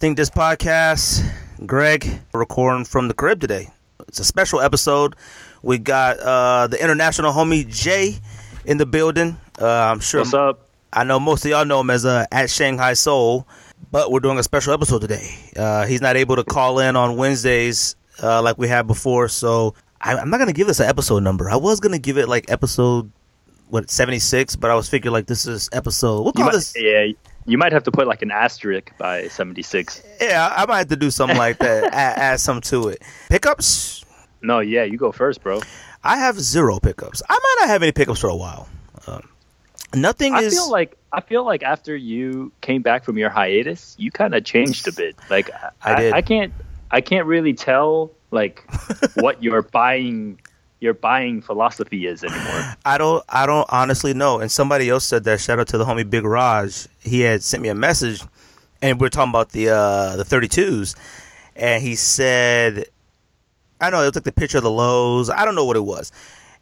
Sneak Diss Podcast. Greg, recording from the crib today. It's a special episode. We got uh, the international homie Jay in the building. Uh, I'm sure. What's up? I know most of y'all know him as uh, at Shanghai Sole, but we're doing a special episode today. Uh, he's not able to call in on Wednesdays uh, like we had before, so I, I'm not gonna give this an episode number. I was gonna give it like episode what 76, but I was figuring like this is episode. We'll call might, this. yeah, you might have to put like an asterisk by 76. Yeah, I might have to do something like that. add, add some to it. Pickups. No, yeah, you go first, bro. I have zero pickups. I might not have any pickups for a while. Um, nothing I is. feel like I feel like after you came back from your hiatus, you kind of changed a bit. Like I did. I, can't I can't really tell like what your buying your buying philosophy is anymore. I don't. I don't honestly know. And somebody else said that. Shout out to the homie Big Raj. He had sent me a message, and we are talking about the uh, the 32s, and he said, I know it was like the picture of the lows. I don't know what it was,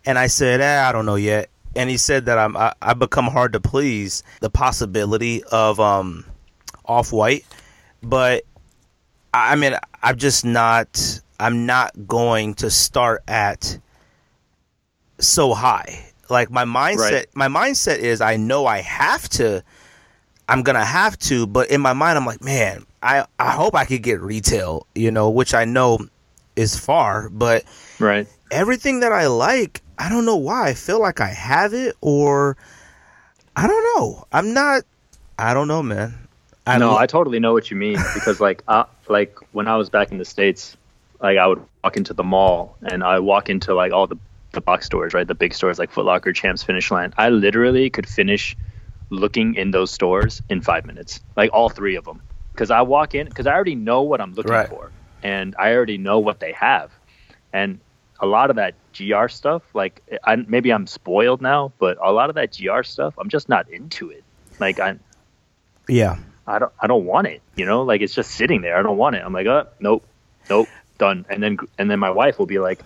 and I said, eh, I don't know yet. And he said that I'm I, I become hard to please. The possibility of um off white, but I I mean I'm just not. I'm not going to start at so high. Like my mindset, Right. my mindset is I know I have to. I'm gonna have to, but in my mind, I'm like, man, I I hope I could get retail, you know, which I know is far, but Right. everything that I like, I don't know why I feel like I have it, or I don't know. I'm not. I don't know, man. I no, lo- I totally know what you mean because like uh, like when I was back in the states, like I would walk into the mall and I walk into like all the the box stores, right? The big stores like Foot Locker, Champs, Finish Line. I literally could finish looking in those stores in 5 minutes. Like all three of them. Cuz I walk in cuz I already know what I'm looking Right. for and I already know what they have. And a lot of that GR stuff, like I, maybe I'm spoiled now, but a lot of that GR stuff, I'm just not into it. Like I yeah. I don't I don't want it. You know, like it's just sitting there. I don't want it. I'm like, oh, nope, nope, done. And then and then my wife will be like,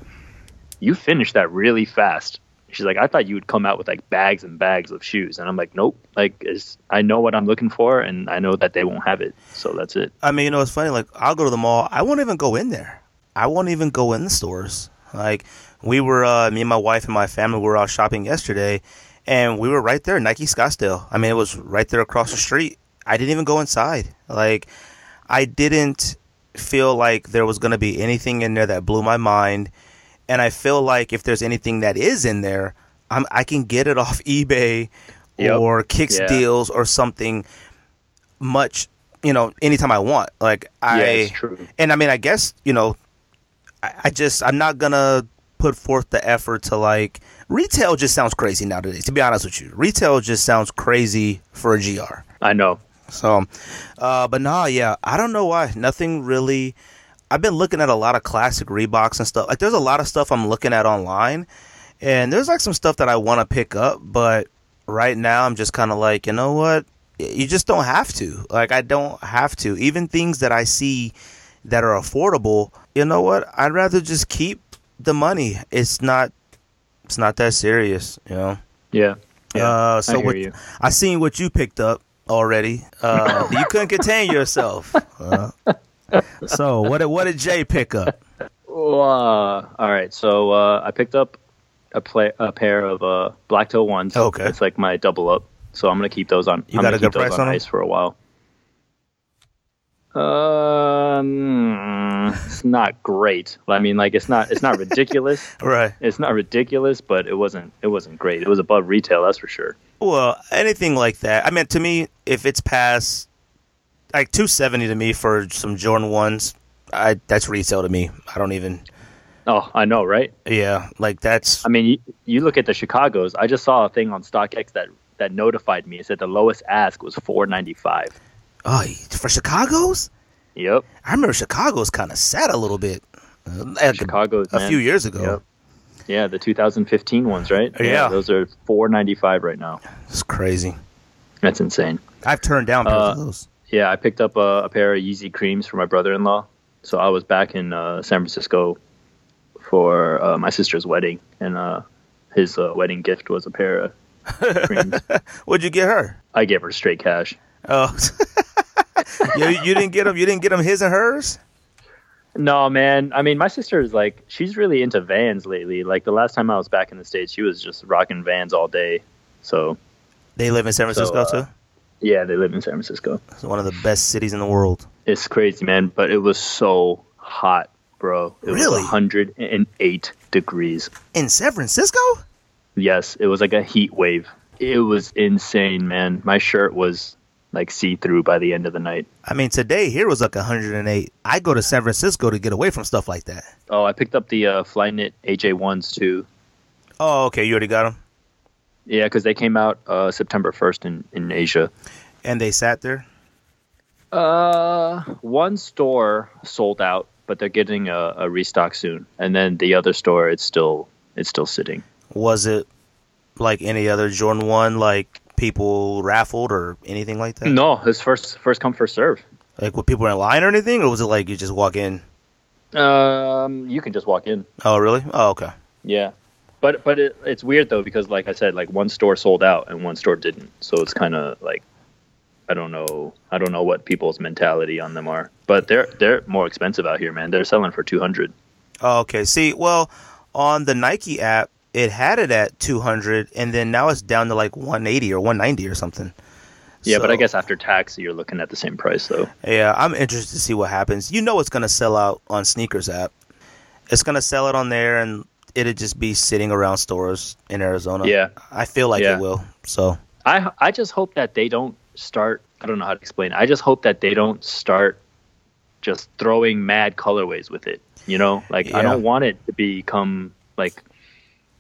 you finished that really fast. She's like, I thought you would come out with like bags and bags of shoes, and I'm like, nope. Like, I know what I'm looking for, and I know that they won't have it. So that's it. I mean, you know, it's funny. Like, I'll go to the mall. I won't even go in there. I won't even go in the stores. Like, we were, uh, me and my wife and my family were out shopping yesterday, and we were right there, Nike Scottsdale. I mean, it was right there across the street. I didn't even go inside. Like, I didn't feel like there was going to be anything in there that blew my mind. And I feel like if there's anything that is in there, I'm, I can get it off eBay Yep. or Kicks Yeah. Deals or something much, you know, anytime I want. Like I, yeah, true. and I mean, I guess you know, I, I just I'm not gonna put forth the effort to like retail. Just sounds crazy nowadays. To be honest with you, retail just sounds crazy for a gr. I know. So, uh, but nah, yeah, I don't know why. Nothing really. I've been looking at a lot of classic Reeboks and stuff. Like, there's a lot of stuff I'm looking at online, and there's like some stuff that I want to pick up, but right now I'm just kind of like, you know what? You just don't have to. Like, I don't have to. Even things that I see that are affordable, you know what? I'd rather just keep the money. It's not. It's not that serious, you know. Yeah. Yeah. Uh, so I what, you. I seen what you picked up already. Uh, you couldn't contain yourself. Uh, so what did what did Jay pick up? Uh, all right, so uh, I picked up a play a pair of uh, black toe ones. Okay. it's like my double up. So I'm gonna keep those on. You I'm got gonna a good keep those price on on ice for a while. Um, it's not great. I mean, like it's not it's not ridiculous. Right. it's not ridiculous, but it wasn't it wasn't great. It was above retail, that's for sure. Well, anything like that. I mean, to me, if it's past like two seventy to me for some Jordan ones, I that's retail to me. I don't even. Oh, I know, right? Yeah, like that's I mean, you, you look at the Chicago's. I just saw a thing on StockX that that notified me. It said the lowest ask was four ninety five. oh for Chicago's. Yep, I remember Chicago's kind of sad a little bit. Uh, like Chicago's a few years ago. Yep. Yeah, the 2015 ones, right? Yeah. those are 4.95 right now. It's crazy. That's insane. I've turned down pairs Uh, of those. Yeah, I picked up a, a pair of Yeezy creams for my brother-in-law. So I was back in uh, San Francisco for uh, my sister's wedding, and uh, his uh, wedding gift was a pair of creams. What'd you get her? I gave her straight cash. Oh, you, you didn't get them. You didn't get them his and hers. No, man. I mean, my sister is like, she's really into Vans lately. Like the last time I was back in the states, she was just rocking Vans all day. So They live in San Francisco So, uh, too. Yeah, they live in San Francisco. It's one of the best cities in the world. It's crazy, man. But it was so hot, bro. It Really? was 108 degrees. In San Francisco? Yes, it was like a heat wave. It was insane, man. My shirt was like see through by the end of the night. I mean, today here was like 108. I go to San Francisco to get away from stuff like that. Oh, I picked up the uh, Flyknit AJ1s too. Oh, okay. You already got them, Yeah, because they came out uh, September 1st in, in Asia. and they sat there. Uh, one store sold out, but they're getting a, a restock soon. And then the other store, it's still it's still sitting. Was it like any other Jordan One? Like people raffled or anything like that? No, it's first first come first serve. Like were people in line or anything, or was it like you just walk in? Um, you can just walk in. Oh, really? Oh, okay. Yeah, but but it, it's weird though because like I said, like one store sold out and one store didn't. So it's kind of like I don't know. I don't know what people's mentality on them are. But they're they're more expensive out here, man. They're selling for two hundred. Oh, okay. See, well, on the Nike app, it had it at 200, and then now it's down to like 180 or 190 or something. Yeah, but I guess after tax, you're looking at the same price though. Yeah, I'm interested to see what happens. You know, it's gonna sell out on sneakers app. It's gonna sell it on there, and it'll just be sitting around stores in Arizona. Yeah. I feel like Yeah. it will. So I I just hope that they don't start. I don't know how to explain. It. I just hope that they don't start just throwing mad colorways with it. You know, like Yeah. I don't want it to become like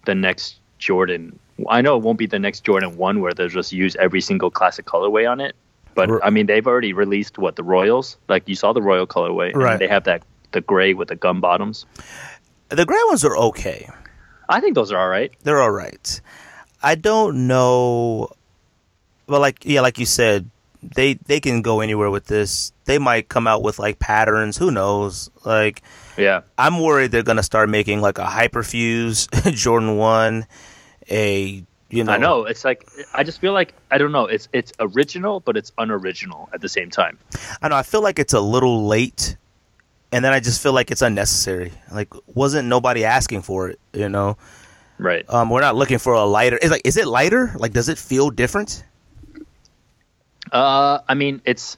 the next Jordan. I know it won't be the next Jordan one where they'll just use every single classic colorway on it. But I mean, they've already released what the Royals. Like you saw the Royal colorway, and Right. They have that the gray with the gum bottoms. The gray ones are okay. I think those are all right. They're all right. I don't know, Well, like yeah, like you said, they they can go anywhere with this. They might come out with like patterns. Who knows? Like Yeah. I'm worried they're gonna start making like a hyperfuse Jordan One, a you know I know. It's like I just feel like I don't know. It's it's original, but it's unoriginal at the same time. I know I feel like it's a little late, and then I just feel like it's unnecessary. Like wasn't nobody asking for it? You know, Right. um, we're not looking for a lighter. It's like is it lighter? Like does it feel different? Uh, I mean, it's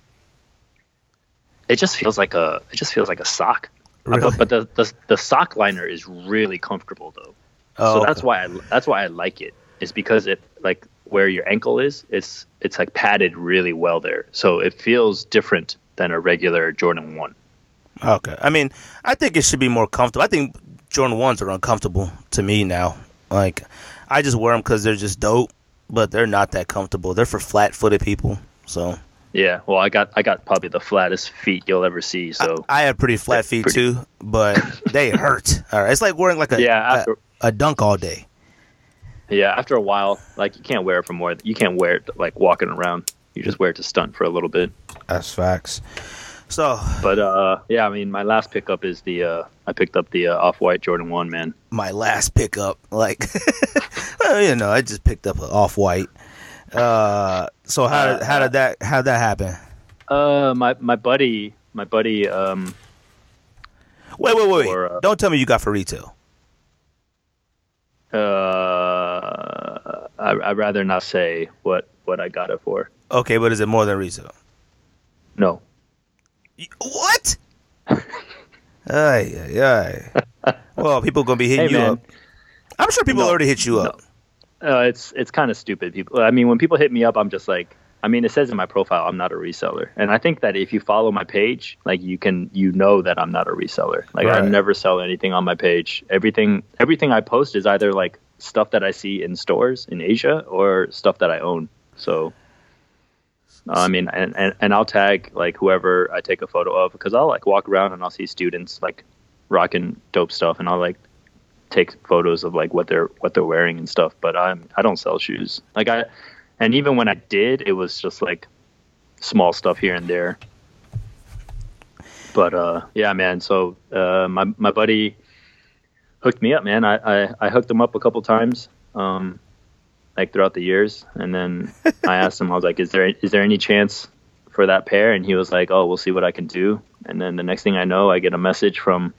it just feels like a it just feels like a sock. Uh, Really? But, but the, the the sock liner is really comfortable though. Oh, so that's why I that's why I like it. Is because it like where your ankle is, it's it's like padded really well there. So it feels different than a regular Jordan 1. Okay. I mean, I think it should be more comfortable. I think Jordan ones are uncomfortable to me now. Like, I just wear them because they're just dope, but they're not that comfortable. They're for flat-footed people. So Yeah, well, I got I got probably the flattest feet you'll ever see. So I have pretty flat feet pretty- too, but they hurt. All right, it's like wearing like a Yeah, a, a dunk all day. yeah, after a while, like you can't wear it for more. You can't wear it like walking around. You just wear it to stunt for a little bit. That's facts. So But uh, yeah, I mean, my last pickup is the uh, I picked up the uh, off white Jordan One, man. my last pickup, like, well, you know, I just picked up an off white. Uh, so how did, how did that how did that happen? Uh, my my buddy, my buddy, um, Wait, wait, wait, wait! Or, uh, Don't tell me you got for retail. uh, I, I'd rather not say what what I got it for. Okay, but is it more than retail? No, What? Ay, ay, ay. Well, people gonna be hitting Hey, you man. up. I'm sure people No, already hit you up. uh, it's it's kind of stupid. People, I mean, when people hit me up, I'm just like, I mean, it says in my profile I'm not a reseller, and I think that if you follow my page, like you can, you know that I'm not a reseller. Like I never sell anything on my page. Everything everything I post is either like stuff that I see in stores in Asia or stuff that I own. So. I mean, and, and, and I'll tag like whoever I take a photo of because I'll like walk around and I'll see students like rocking dope stuff and I'll like take photos of like what they're what they're wearing and stuff. But I'm I don't sell shoes. Like I and even when I did, it was just like small stuff here and there. But uh yeah, man. So uh my my buddy hooked me up, man. I I, I hooked him up a couple times. Um like throughout the years and then I asked him I was like is there is there any chance for that pair, and he was like, "Oh, we'll see what I can do." And then the next thing I know, I get a message from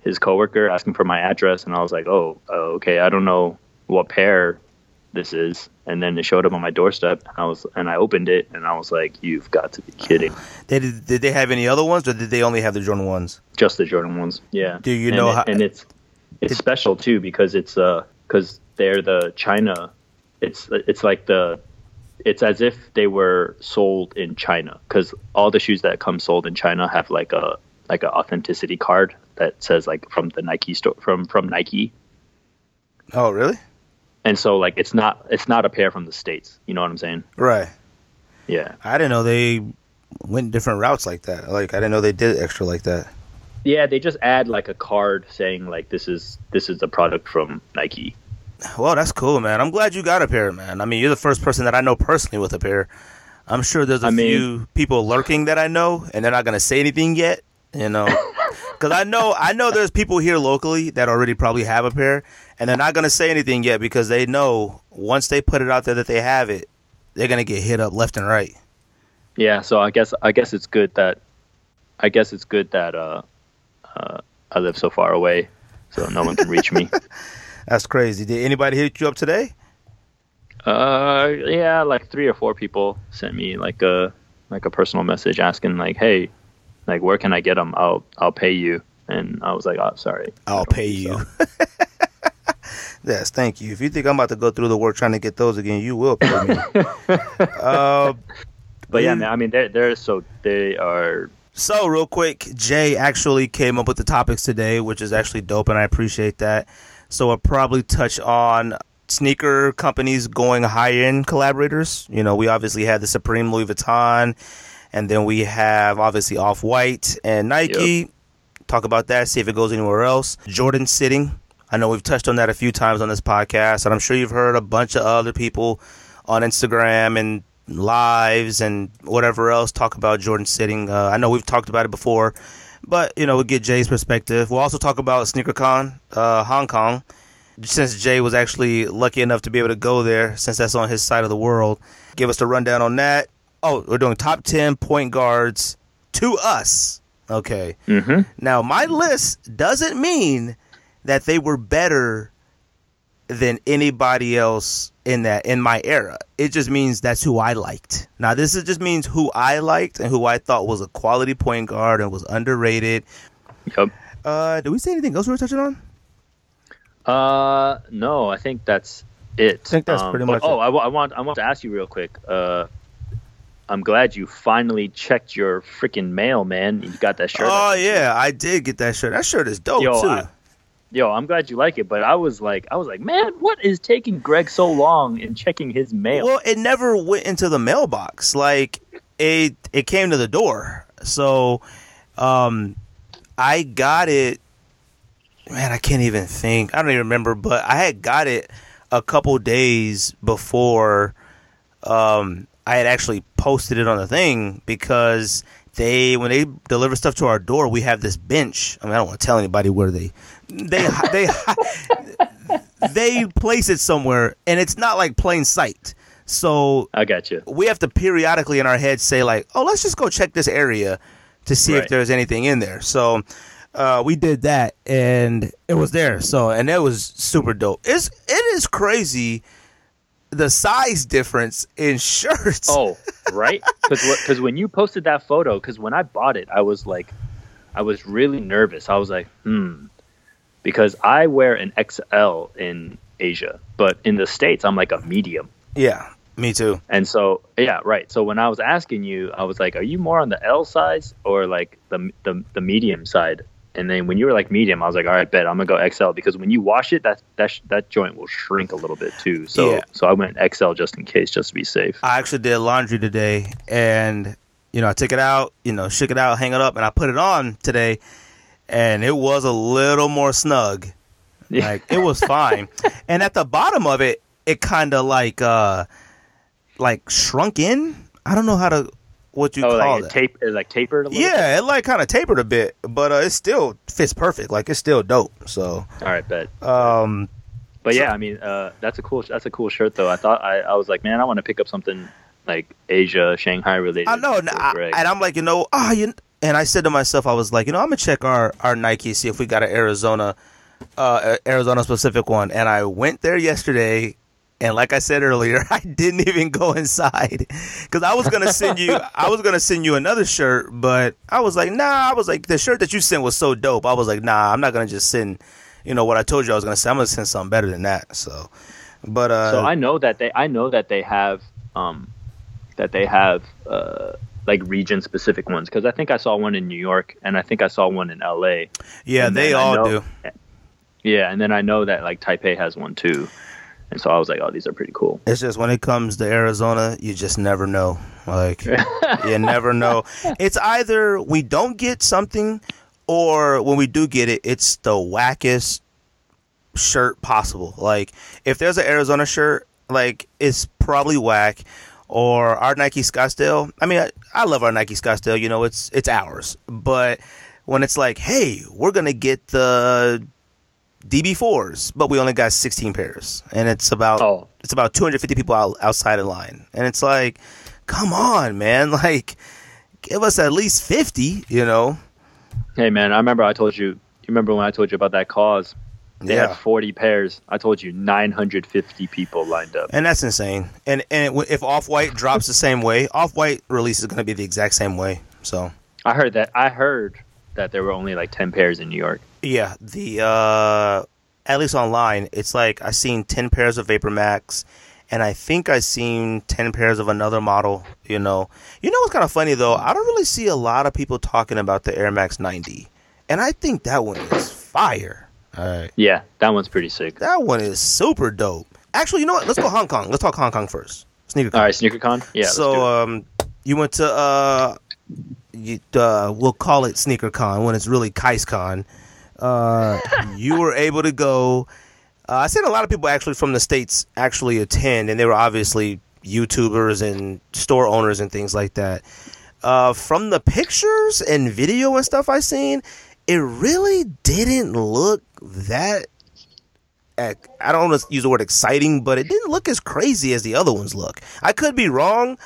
his coworker asking for my address, and I was like, "Oh, uh, okay, I don't know what pair this is." And then it showed up on my doorstep, and I was and I opened it, and I was like, "You've got to be kidding!" They did, did they have any other ones, or did they only have the Jordan ones? Just the Jordan ones, yeah. Do you and know it- how- And it's it's special too because it's uh because they're the China. It's it's like the it's as if they were sold in China because all the shoes that come sold in China have like a like an authenticity card that says like from the Nike store from from Nike, Oh, really? and so like it's not it's not a pair from the states. You know what I'm saying? Right. Yeah, I didn't know they went different routes like that. Like I didn't know they did extra like that. yeah. They just add like a card saying like this is this is a product from Nike. Well, that's cool, man. I'm glad you got a pair, man. I mean, you're the first person that I know personally with a pair. I'm sure there's a I mean- few people lurking that I know, and they're not gonna say anything yet. You know, because I know I know there's people here locally that already probably have a pair, and they're not gonna say anything yet because they know once they put it out there that they have it, they're gonna get hit up left and right. Yeah, so I guess I guess it's good that I guess it's good that uh, uh, I live so far away, so no one can reach me. That's crazy. Did anybody hit you up today? Uh, yeah, like three or four people sent me like a like a personal message asking like, "Hey, like where can I get them? I'll I'll pay you." And I was like, "Oh, sorry, I'll pay you. so." yes, thank you. If you think I'm about to go through the work trying to get those again, you will pay me. uh, But yeah, man, I mean, they're they're so they are So, real quick, Jay actually came up with the topics today, which is actually dope, and I appreciate that. So, we'll probably touch on sneaker companies going high end collaborators. You know, we obviously had the Supreme Louis Vuitton, and then we have obviously Off White and Nike. Talk about that, see if it goes anywhere else. Jordan sitting. I know we've touched on that a few times on this podcast, and I'm sure you've heard a bunch of other people on Instagram and lives and whatever else talk about Jordan sitting. Uh, I know we've talked about it before, but you know we'll get Jay's perspective. We'll also talk about SneakerCon, uh, Hong Kong, since Jay was actually lucky enough to be able to go there, since that's on his side of the world. Give us the rundown on that. Oh, we're doing top ten point guards to us. Okay. mm-hmm. Now, my list doesn't mean that they were better than anybody else in that in my era. It just means that's who I liked. Now, this is just means who I liked and who I thought was a quality point guard and was underrated. Yep. Uh, did we say anything else we were touching on? Uh, no, I think that's it. I think that's Um, pretty but- much Oh, it. I, I want I want to ask you real quick. Uh, I'm glad you finally checked your freaking mail, man. You got that shirt. Oh yeah, I did get that shirt. That shirt is dope Yo, too. I- Yo, I'm glad you like it, but I was like, I was like, man, what is taking Greg so long in checking his mail? Well, it never went into the mailbox. Like it it came to the door. So um I got it man, I can't even think. I don't even remember, but I had got it a couple days before um I had actually posted it on the thing because they when they deliver stuff to our door, we have this bench. I mean, I don't want to tell anybody where they they they they place it somewhere, and it's not like plain sight. So I got you. we have to periodically in our heads say like, "Oh, let's just go check this area to see if there's anything in there." So uh, we did that, and it was there. So and it was super dope. It's it is crazy the size difference in shirts. Oh, right? Because when you posted that photo, because when I bought it, I was like, I was really nervous. I was like, hmm, because I wear an XL in Asia, but in the states, I'm like a medium. yeah, me too. And so, yeah, right. So when I was asking you, I was like, "Are you more on the L size or like the the, the medium side?" And then when you were like medium, I was like, "All right, bet I'm gonna go XL because when you wash it, that that sh- that joint will shrink a little bit too." So Yeah. so I went XL just in case, just to be safe. I actually did laundry today, and you know, I took it out, you know, shook it out, hang it up, and I put it on today, and it was a little more snug. Yeah. Like it was fine, and at the bottom of it, it kind of like uh, like shrunk in. I don't know how to what you oh, call like it. it tape, it like tapered a little. yeah, it like kind of tapered a bit, but uh, it still fits perfect. Like it's still dope. So, All right, bet. um, But yeah, I mean, uh, that's a cool that's a cool shirt though. I thought I, I was like, man, I want to pick up something like Asia, Shanghai related. I know, and, I, and I'm like, you know, ah, you. And I said to myself, I was like, you know, I'm gonna check our our Nike, see if we got an Arizona, uh, Arizona specific one. And I went there yesterday, and like I said earlier, I didn't even go inside because I was gonna send you, I was gonna send you another shirt, but I was like, nah, I was like, the shirt that you sent was so dope. I was like, nah, I'm not gonna just send, you know, what I told you I was gonna send. I'm gonna send something better than that. So, but uh, so I know that they I know that they have um that they have uh like region specific ones because I think I saw one in New York and I think I saw one in LA. yeah, And they all know- do. Yeah, and then I know that like Taipei has one too. And so I was like, oh, these are pretty cool. It's just when it comes to Arizona, you just never know. Like you never know. It's either we don't get something, or when we do get it, it's the wackest shirt possible. Like if there's an Arizona shirt, like it's probably whack. Or our Nike Scottsdale. I mean, I, love our Nike Scottsdale. You know, it's it's ours. But when it's like, hey, we're gonna get the DB4s, but we only got 16 pairs, and it's about Oh. it's about 250 people out, outside in line, and it's like, come on, man, like give us at least 50, you know? Hey man, I remember I told you. You remember when I told you about that cause? They Yeah. had 40 pairs. I told you 950 people lined up. And that's insane. And and if Off White drops the same way, Off White release is going to be the exact same way. So I heard that. I heard that there were only like 10 pairs in New York. yeah, the uh, at least online, it's like I seen 10 pairs of Vapor Max, and I think I seen 10 pairs of another model. You know, you know what's kind of funny though? I don't really see a lot of people talking about the Air Max 90, and I think that one is fire. All right. Yeah, that one's pretty sick. That one is super dope. Actually, you know what? Let's go Hong Kong. Let's talk Hong Kong first. Sneaker. All right, SneakerCon. Yeah. let's do it. so um, you went to uh, you, uh, we'll call it Sneaker Con when it's really QiasCon. Uh, you were able to go. Uh, I seen a lot of people actually from the states actually attend, and they were obviously YouTubers and store owners and things like that. Uh, from the pictures and video and stuff I seen, it really didn't look that. I don't want to use the word exciting, but it didn't look as crazy as the other ones look. I could be wrong.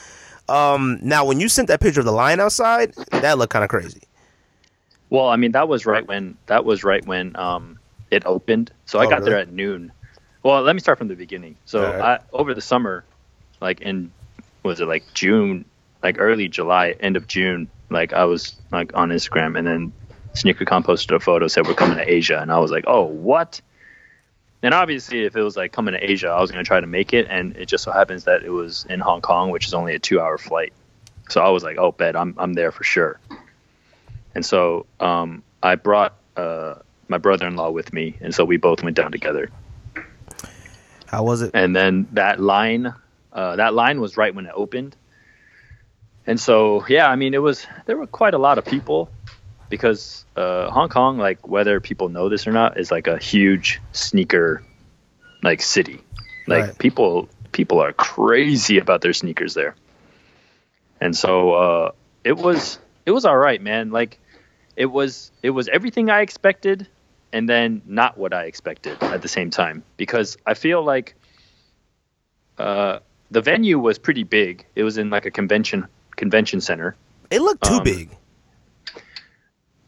Um, now, when you sent that picture of the line outside, that looked kind of crazy. Well, I mean, that was right when that was right when um, it opened. So I Oh, got there at noon. Well, let me start from the beginning. So right. I, over the summer, like in was it like June, like early July, end of June, like I was like on Instagram, and then SneakerCon posted a photo said we're coming to Asia, and I was like, oh, what? And obviously, if it was like coming to Asia, I was going to try to make it, and it just so happens that it was in Hong Kong, which is only a two-hour flight. So I was like, oh, bet I'm I'm there for sure. And so um, I brought uh, my brother-in-law with me, and so we both went down together. How was it? And then that line, uh, that line was right when it opened. And so, yeah, I mean, it was there were quite a lot of people because uh, Hong Kong, like whether people know this or not, is like a huge sneaker like city. Like Right. people, people are crazy about their sneakers there. And so uh, it was it was all right, man. Like it was it was everything I expected and then not what I expected at the same time because I feel like uh, the venue was pretty big. It was in like a convention convention center. It looked too um, big.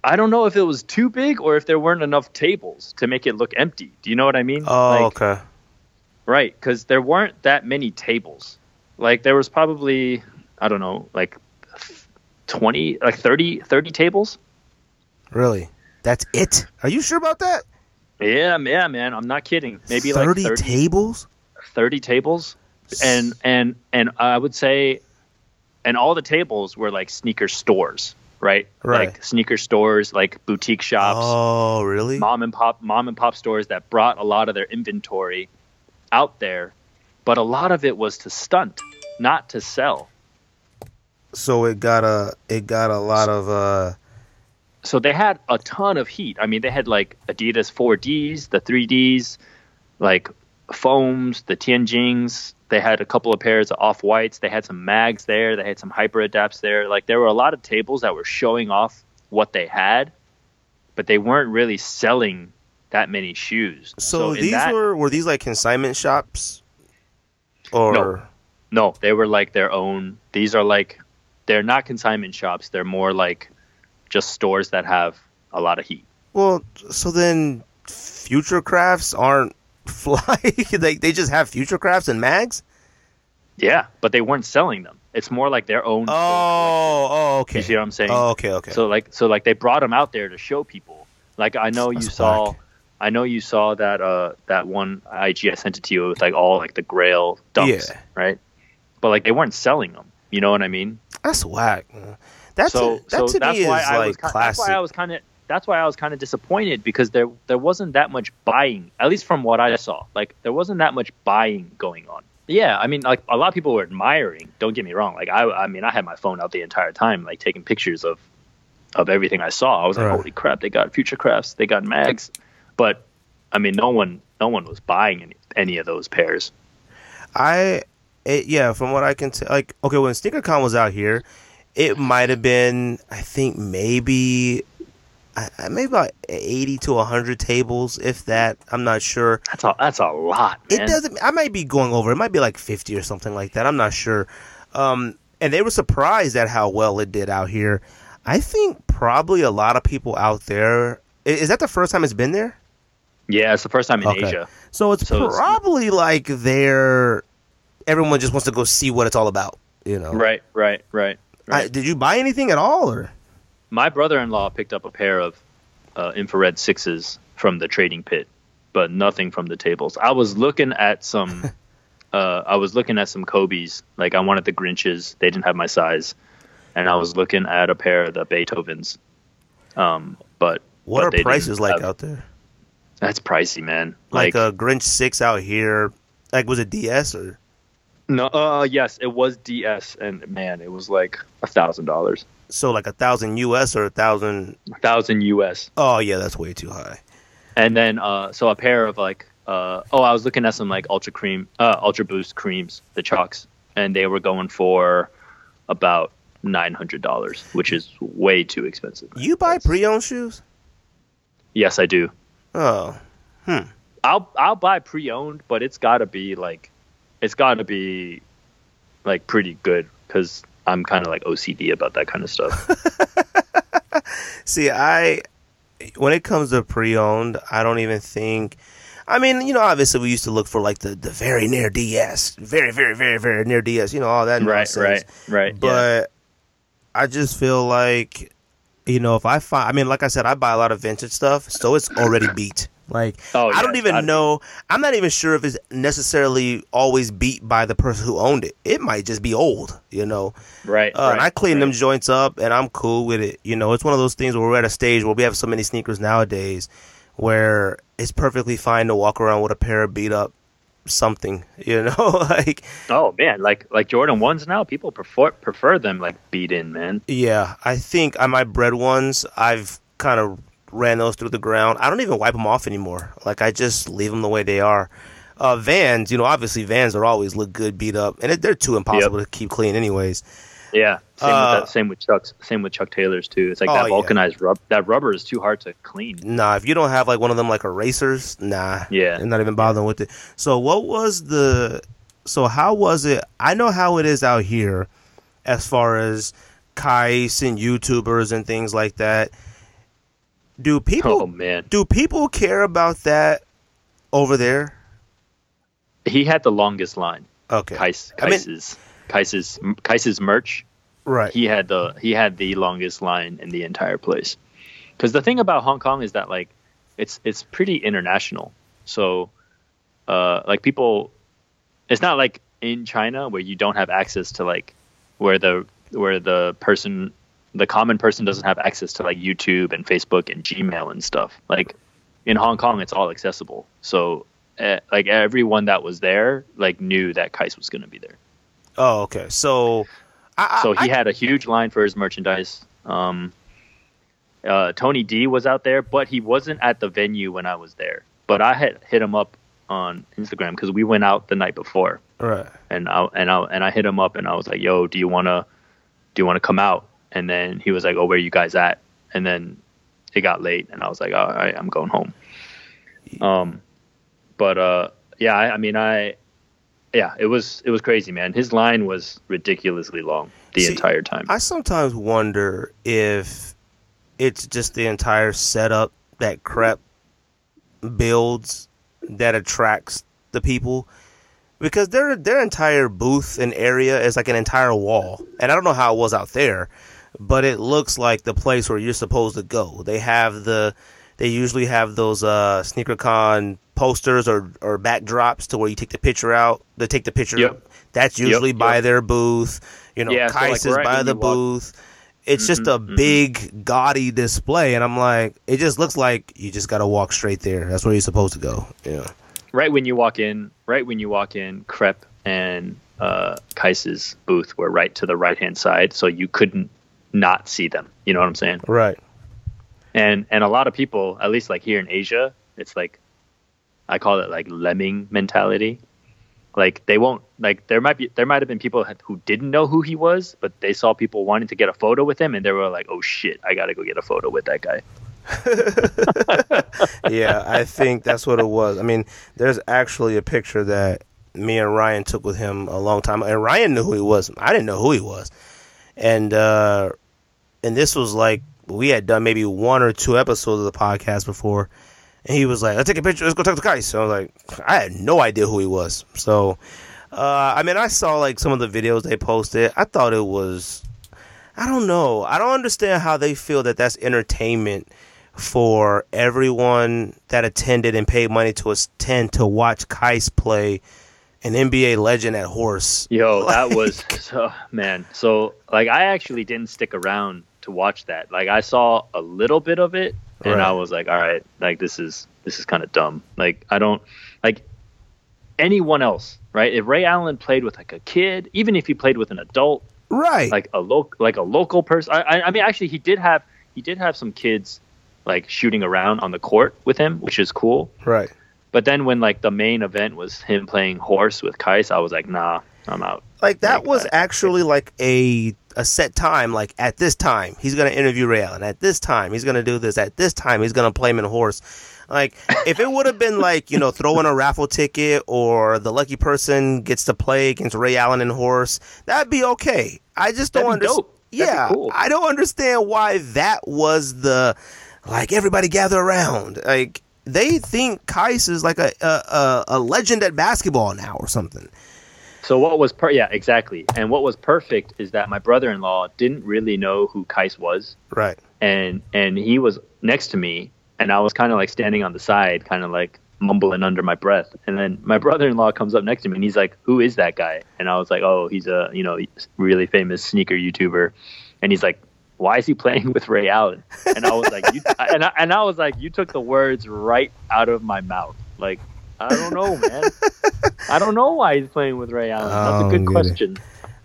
I don't know if it was too big or if there weren't enough tables to make it look empty. Do you know what I mean? Oh, Like, okay. Right, because there weren't that many tables. Like there was probably I don't know, like twenty, like 30, 30 tables. Really? That's it? Are you sure about that? Yeah, yeah, man. I'm not kidding. Maybe like 30 30, tables? 30 tables, and and and I would say, and all the tables were like sneaker stores, right? Right. Like sneaker stores, like boutique shops. Oh, really? mom and pop mom and pop stores that brought a lot of their inventory out there, but a lot of it was to stunt, not to sell. So it got a it got a lot of uh So they had a ton of heat. I mean, they had like Adidas 4Ds, the 3Ds, like foams, the Tianjings. They had a couple of pairs of off whites. They had some mags there. They had some hyper adapts there. Like there were a lot of tables that were showing off what they had, but they weren't really selling that many shoes. so, in these that- were were these like consignment shops or No. No, they were like their own. These are like they're not consignment shops. They're more like just stores that have a lot of heat. Well, so then future crafts aren't fly. they they just have future crafts and mags. Yeah, but they weren't selling them. It's more like their own. Oh, oh, okay. You see what I'm saying? Oh, okay, okay. So like so like they brought them out there to show people. Like I know you That's saw whack. I know you saw that uh that one IG I sent it to you with like all like the grail dumps, Yeah. right? But like they weren't selling them. You know what I mean? That's whack. man. That's so that so to that's me is why I like was ki- that's classic. why I was kind of that's why I was kind of disappointed because there there wasn't that much buying at least from what I saw. Like there wasn't that much buying going on. Yeah, I mean like a lot of people were admiring. Don't get me wrong. Like I I mean I had my phone out the entire time like taking pictures of of everything I saw. I was like Right. holy crap, they got future crafts, they got mags. But I mean no one no one was buying any, any of those pairs. I, it, yeah, from what I can tell, like, okay, when SneakerCon was out here, it might have been, I think maybe, I- maybe about eighty to hundred tables, if that. I'm not sure. That's a that's a lot, man. It doesn't. I might be going over. It might be like fifty or something like that. I'm not sure. Um, and they were surprised at how well it did out here. I think probably a lot of people out there. Is Is that the first time it's been there? Yeah, it's the first time in Okay. Asia. So it's So it's- probably like they're everyone just wants to go see what it's all about. You know, Right, right, right. right. I, did you buy anything at all, or My brother-in-law picked up a pair of uh, infrared sixes from the trading pit, but nothing from the tables. I was looking at some. uh, I was looking at some Kobe's. Like I wanted the Grinches. They didn't have my size, and I was looking at a pair of the Beethovens. Um, but what but are prices like have- out there? That's pricey, man. Like, Like, a Grinch six out here. Like was it DS or? no, uh, yes, it was DS, and man, it was like a thousand dollars, So like a thousand US or a thousand? a thousand US. Oh yeah, that's way too high. and then uh, so a pair of like uh, oh I was looking at some like ultra cream uh, ultra boost creams the chalks and they were going for about nine hundred dollars which is way too expensive You buy pre-owned shoes? yes I do Oh, hmm. I'll I'll buy pre-owned but it's got to be like it's got to be like pretty good because I'm kind of like OCD about that kind of stuff See, I when it comes to pre-owned, I don't even think. I mean, you know, obviously we used to look for like the, the very near DS, very, very, very, very near DS. You know, all that right nonsense. right right yeah. But I just feel like, you know, if I find, I mean, like I said, I buy a lot of vintage stuff, so it's already beat. Like, Oh, I don't even gotta know. I'm not even sure if it's necessarily always beat by the person who owned it. It might just be old, you know. right, Uh, and I clean right. them joints up, and I'm cool with it. You know, it's one of those things where we're at a stage where we have so many sneakers nowadays, where it's perfectly fine to walk around with a pair of beat up something. You know, like oh man like like Jordan ones now people prefer prefer them like beat in man yeah, I think on my bread ones, I've kind of ran those through the ground. I don't even wipe them off anymore. Like I just leave them the way they are. Uh, Vans, you know, obviously Vans are always look good beat up, and they're too impossible to keep clean, anyways. Yeah, same Uh, with that. Same with Chuck's. Same with Chuck Taylor's too. It's like Oh, that yeah. vulcanized rub. That rubber is too hard to clean. Nah, if you don't have like one of them like erasers, nah. Yeah. Not even bothering with it. So what was the so how was it I know how it is out here as far as Qias and YouTubers and things like that. Do people Oh man, do people care about that over there? he had the longest line. Okay. Qias, I mean- Qias's, Qias's, Qias's merch. Right. He had the he had the longest line in the entire place. Because the thing about Hong Kong is that like it's it's pretty international. So, uh, like people, it's not like in China where you don't have access to like where the where the person the common person doesn't have access to like YouTube and Facebook and Gmail and stuff. Like in Hong Kong, it's all accessible. So, uh, like everyone that was there like knew that Qias was going to be there. Oh, okay. So I, So I, he had a huge line for his merchandise. Um, uh, Tony D was out there, but he wasn't at the venue when I was there. But I had hit him up on Instagram because we went out the night before, right. and I and I and I hit him up and I was like, "Yo, do you wanna do you wanna come out?" And then he was like, "Oh, where you guys at?" And then it got late, and I was like, "All right, I'm going home." Um, but uh, yeah, I, I mean, I yeah, it was it was crazy, man. His line was ridiculously long the See, entire time. I sometimes wonder if it's just the entire setup that Crep builds that attracts the people because their their entire booth and area is like an entire wall, and I don't know how it was out there, but it looks like the place where you're supposed to go. They have the they usually have those uh SneakerCon posters or or backdrops to where you take the picture out. They take the picture. Yep. That's usually Yep, by yep. their booth. You know, Yeah, so, like, right by the walk- booth. It's just a Mhm, mhm. big gaudy display, and I'm like, it just looks like you just got to walk straight there. That's where you're supposed to go. Yeah. right when you walk in, right when you walk in, Crep and uh, Qias's booth were right to the right hand side, so you couldn't not see them. You know what I'm saying? Right. And and a lot of people, at least like here in Asia, it's like I call it like lemming mentality. Like they won't like there might be there might have been people who didn't know who he was, but they saw people wanting to get a photo with him, and they were like, "Oh shit, I gotta go get a photo with that guy." yeah, I think that's what it was. I mean, there's actually a picture that me and Ryan took with him a long time, and Ryan knew who he was. I didn't know who he was, and uh, and this was like we had done maybe one or two episodes of the podcast before, and he was like, "Let's take a picture. Let's go talk to Qias." So I was like, I had no idea who he was. So, uh, I mean, I saw like some of the videos they posted. I thought it was, I don't know. I don't understand how they feel that that's entertainment for everyone that attended and paid money to attend to watch Qias play an NBA legend at Horse. Yo, that was so man. So like I actually didn't stick around to watch that. Like I saw a little bit of it and Right. I was like, all right, like this is this is kind of dumb. Like I don't like anyone else, right? If Ray Allen played with like a kid, even if he played with an adult, Right. like a loc like a local person. I, I I mean actually he did have he did have some kids like shooting around on the court with him, which is cool. right. But then when like the main event was him playing horse with Qias, I was like, nah, I'm out. Like that Like, was actually like a a set time. Like at this time, he's gonna interview Ray Allen. At this time, he's gonna do this. At this time, he's gonna play him in horse. Like if it would have been like you know throwing a raffle ticket or the lucky person gets to play against Ray Allen and horse, that'd be okay. I just don't understand. dope. That'd be Yeah, cool. I don't understand why that was the like everybody gather around. Like they think Qias is like a a, a, legend at basketball now or something. So what was per yeah exactly, and what was perfect is that my brother-in-law didn't really know who Qias was, Right. and and he was next to me, and I was kind of like standing on the side, kind of like mumbling under my breath, and then my brother-in-law comes up next to me, and he's like, "Who is that guy?" And I was like, "Oh, he's a you know really famous sneaker YouTuber," and he's like. Why is he playing with Ray Allen? And I was like, you, and I, and I was like, you took the words right out of my mouth. Like, I don't know, man. I don't know why he's playing with Ray Allen. That's a oh, good get it. question.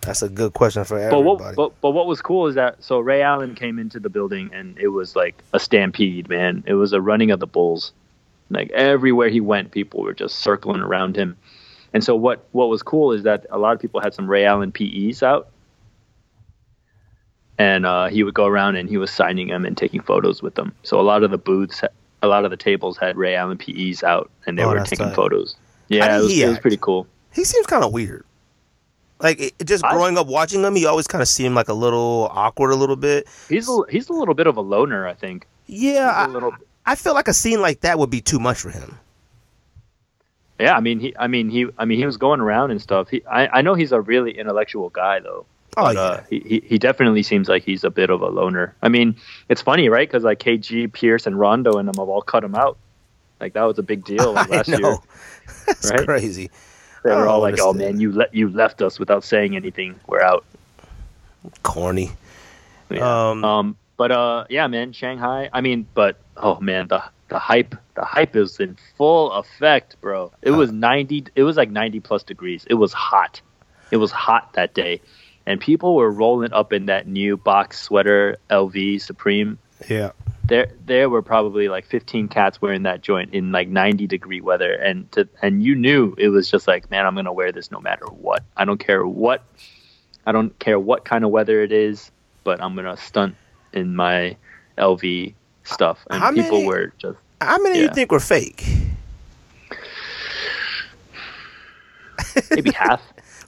That's a good question for But everybody. what, but, but what was cool is that so Ray Allen came into the building and it was like a stampede, man. It was a running of the bulls. Like everywhere he went, people were just circling around him. And so what what was cool is that a lot of people had some Ray Allen PEs out, and uh, he would go around and he was signing them and taking photos with them. So a lot of the booths, a lot of the tables had Ray Allen PEs out, and they Oh, were taking tight. photos. Yeah, did it was, he it was pretty cool. he seems kind of weird. Like it, just I- growing up watching him, he always kind of seemed like a little awkward, a little bit. He's a, he's a little bit of a loner, I think. Yeah, a little. I, I feel like a scene like that would be too much for him. Yeah, I mean he, I mean he, I mean he was going around and stuff. He, I, I know he's a really intellectual guy though. Oh But, yeah, uh, he, he definitely seems like he's a bit of a loner. I mean, it's funny, right? Because like KG, Pierce, and Rondo and them have all cut him out. Like that was a big deal like, last year. That's right? crazy. They were all like, "Oh man, you let you left us without saying anything. We're out." Corny. Yeah. Um, Um, but uh, yeah, man, Shanghai. I mean, but oh man, the the hype, the hype is in full effect, bro. It was ninety. It was like ninety plus degrees. It was hot. It was hot that day, and people were rolling up in that new box sweater, LV Supreme. Yeah, There, there were probably like fifteen cats wearing that joint in like ninety degree weather, and to and you knew it was just like, man, I'm gonna wear this no matter what. I don't care what. I don't care what kind of weather it is, but I'm gonna stunt in my LV stuff, and How people many- were just how many do you think were fake? maybe half.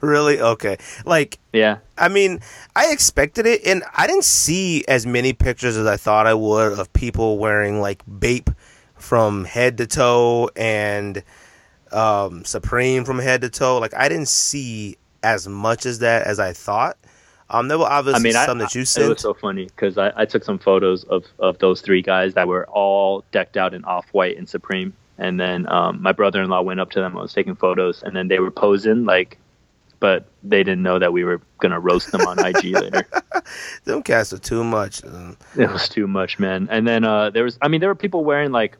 Really? Okay. Like, Yeah, I mean, I expected it, and I didn't see as many pictures as I thought I would of people wearing like Bape from head to toe and um, Supreme from head to toe. Like, I didn't see as much as that as I thought. Um, there were I obviously mean, I, some that you it was so funny because I, I took some photos of of those three guys that were all decked out in off white and Supreme, and then um, my brother in law went up to them. I was taking photos, and then they were posing like, but they didn't know that we were gonna roast them on IG later. Them cats are too much. Um, It was too much, man. And then uh, there was, I mean, there were people wearing like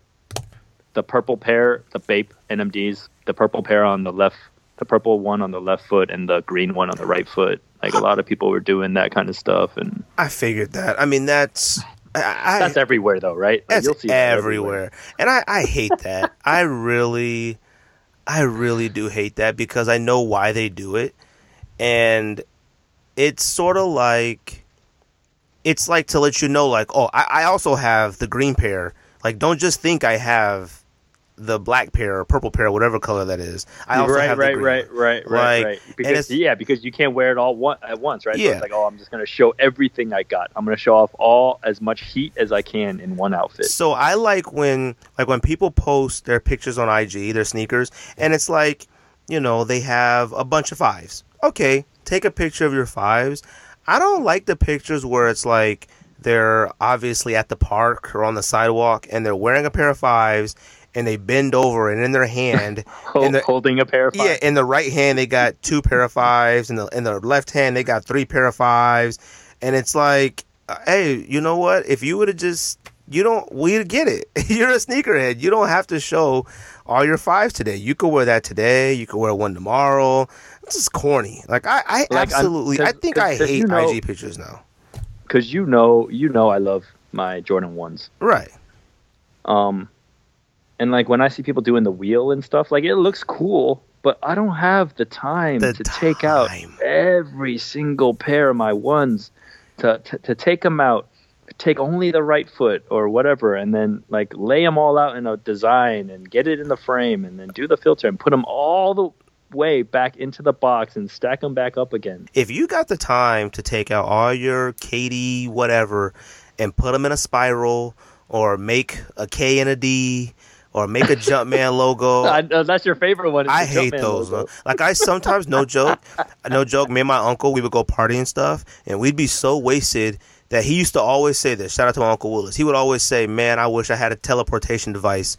the purple pair, the Bape NMDs, the purple pair on the left, the purple one on the left foot, and the green one on the right foot. Like a lot of people were doing that kind of stuff, and I figured that. I mean, that's. I, that's everywhere though, right? Like, That's you'll see that everywhere. And I, I hate that. I really, I really do hate that because I know why they do it. And it's sort of like, it's like to let you know, like, oh, I, I also have the green pair. Like, don't just think I have the black pair or purple pair, whatever color that is. I also right, have the right, green right, right, right, Like, right. Because yeah, because you can't wear it all one, at once, right? So Yeah. it's like, oh, I'm just gonna show everything I got. I'm gonna show off all as much heat as I can in one outfit. So I like when like when people post their pictures on IG, their sneakers, and it's like, you know, they have a bunch of fives. Okay, take a picture of your fives. I don't like the pictures where it's like they're obviously at the park or on the sidewalk and they're wearing a pair of fives and they bend over and in their hand Hol- in the- holding a pair of yeah, in the right hand they got two pair of fives, and the in the left hand they got three pair of fives, and it's like, uh, hey, you know what? If you would have just, you don't, we get it. You're a sneakerhead. You don't have to show all your fives today. You could wear that today. You could wear one tomorrow. This is corny. Like I, I Like, absolutely, I think I hate you know- IG pictures now. because you know, you know, I love my Jordan ones. Right. Um, and like when I see people doing the wheel and stuff, like it looks cool, but I don't have the time The to take out every single pair of my ones to, to to take them out, take only the right foot or whatever, and then like lay them all out in a design and get it in the frame, and then do the filter and put them all the way back into the box and stack them back up again. if you got the time to take out all your KD whatever and put them in a spiral or make a K and a D or make a Jumpman logo. I, that's your favorite one. I hate Jumpman those. logo. Like I sometimes, no joke, no joke. Me and my uncle, we would go party and stuff, and we'd be so wasted that he used to always say this. Shout out to my uncle Willis. He would always say, "Man, I wish I had a teleportation device."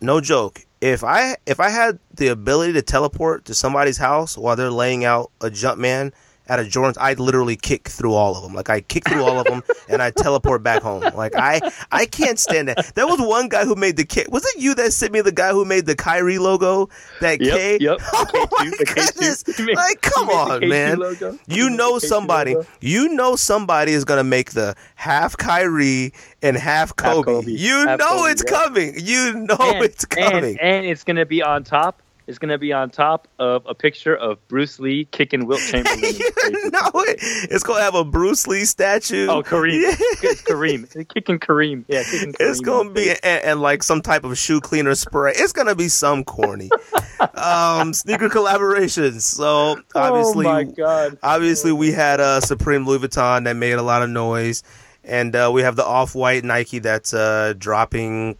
No joke. If I if I had the ability to teleport to somebody's house while they're laying out a Jumpman at a Jordan's, I'd literally kick through all of them. Like I kick through all of them and I teleport back home. Like I I can't stand that. There was one guy who made the kick. Was it you that sent me the guy who made the Kyrie logo? That Yep, K. yep. Oh my K2, the goodness! Made- Like, come on, man. logo. You know somebody. logo. You know somebody is gonna make the half Kyrie and half Kobe. Kobe. You Half know Kobe, it's yeah. coming. You know and, it's coming. And, and it's gonna be on top. It's gonna be on top of a picture of Bruce Lee kicking Wilt Chamberlain. in the you know it. It's gonna have a Bruce Lee statue. Oh, Kareem. Yeah. It's Kareem. Kicking Kareem. Yeah, kicking Kareem. It's gonna be and, and like some type of shoe cleaner spray. It's gonna be some corny um, sneaker collaborations. So obviously, oh my god. obviously we had uh, Supreme Louis Vuitton that made a lot of noise, and uh, we have the off white Nike that's uh, dropping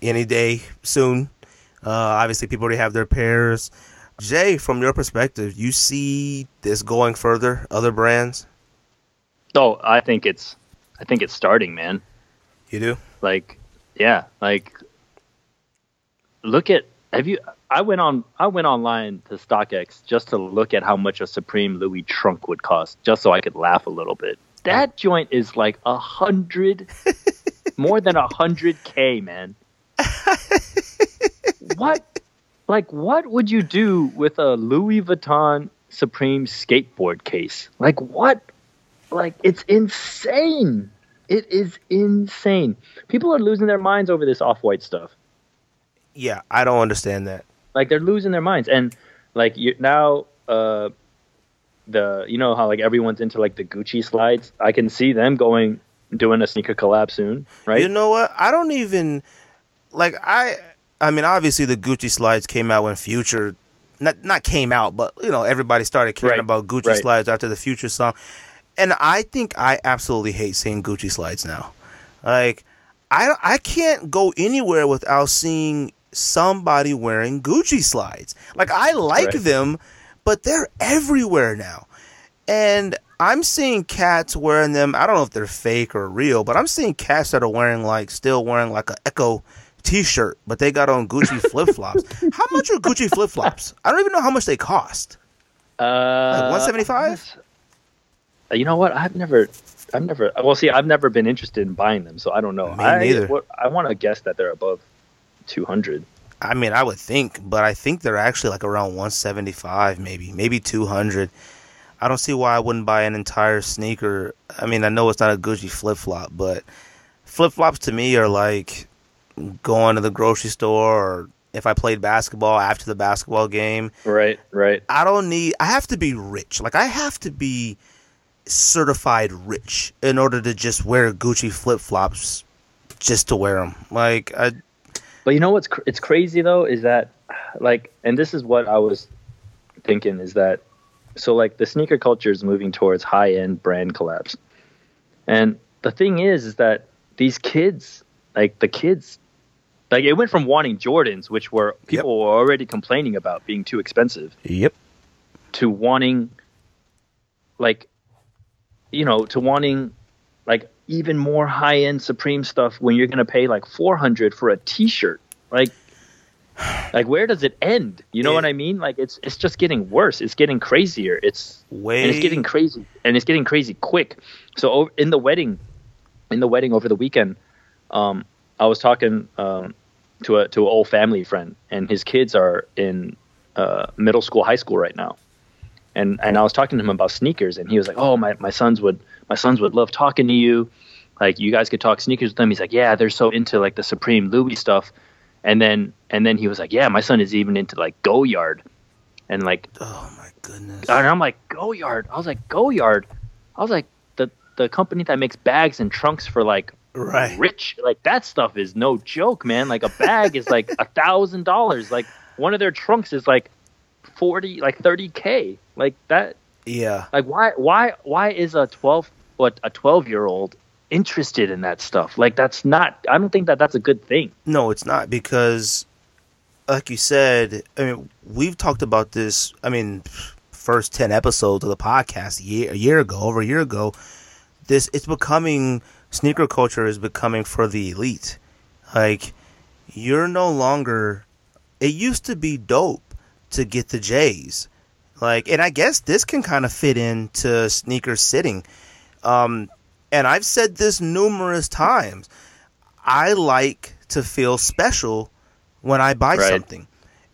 any day soon. Uh, obviously, people already have their pairs. Jay, from your perspective, you see this going further? Other brands, Oh, I think it's, I think it's starting, man. you do? Like, yeah, like, look at. Have you? I went on. I went online to StockX just to look at how much a Supreme Louis trunk would cost, just so I could laugh a little bit. That joint is like a hundred, more than a hundred k, man. What? Like, what would you do with a Louis Vuitton Supreme skateboard case? Like, what? Like, it's insane. It is insane. People are losing their minds over this off-white stuff. Yeah, I don't understand that. Like, they're losing their minds, and like you now, uh, the you know how like everyone's into like the Gucci slides. I can see them going doing a sneaker collab soon, right? You know what? I don't even like I. I mean, obviously the Gucci slides came out when Future not not came out, but you know everybody started caring Right, about Gucci right. slides after the Future song, and I think I absolutely hate seeing Gucci slides now. Like I I can't go anywhere without seeing somebody wearing Gucci slides. Like I like Right. them, but they're everywhere now. And I'm seeing cats wearing them. I don't know if they're fake or real, but I'm seeing cats that are wearing like still wearing like a Echo t-shirt, but they got on Gucci flip-flops. How much are Gucci flip-flops? I don't even know how much they cost. Uh, 175? You know what? I've never, I've never. Well, see, I've never been interested in buying them, so I don't know. Me I, neither. what- I want to guess that they're above two hundred. I mean, I would think, but I think they're actually like around 175 maybe, maybe 200. I don't see why I wouldn't buy an entire sneaker. I mean, I know it's not a Gucci flip-flop, but flip-flops to me are like going to the grocery store or if I played basketball after the basketball game. Right, right. I don't need. I have to be rich. Like I have to be certified rich in order to just wear Gucci flip flops, just to wear them. Like I, But you know what's cr- it's crazy though is that like and this is what I was thinking is that so like the sneaker culture is moving towards high end brand collabs. And the thing is is that these kids like the kids like it went from wanting Jordans which were people were already complaining about being too expensive yep, to wanting like you know to wanting like even more high end supreme stuff when you're going to pay like 400 for a t-shirt. Like like where does it end? You know It- what i mean? Like it's it's just getting worse. It's getting crazier. It's way. and it's getting crazy and it's getting crazy quick. So in the wedding in the wedding over the weekend um i was talking um to a to an old family friend and his kids are in uh middle school high school right now and and i was talking to him about sneakers and he was like oh my my sons would my sons would love talking to you like you guys could talk sneakers with them he's like yeah they're so into like the supreme louis stuff and then and then he was like yeah my son is even into like Goyard and like oh my goodness. and I'm like, Goyard. I was like, Goyard. I was like, the the company that makes bags and trunks for like Right. rich, like that stuff is no joke, man. Like a bag is like a thousand dollars. Like one of their trunks is like forty, like thirty k. Like that. Yeah. Like why why why is a twelve what a twelve year old interested in that stuff? Like that's not. I don't think that that's a good thing. No, it's not because, like you said, I mean, we've talked about this. I mean, first ten episodes of the podcast a year, a year ago, over a year ago. This it's becoming sneaker culture is becoming for the elite. Like you're no longer. It used to be dope to get the J's, like, and I guess this can kind of fit into sneaker sitting. Um, and I've said this numerous times. I like to feel special when I buy Right. something.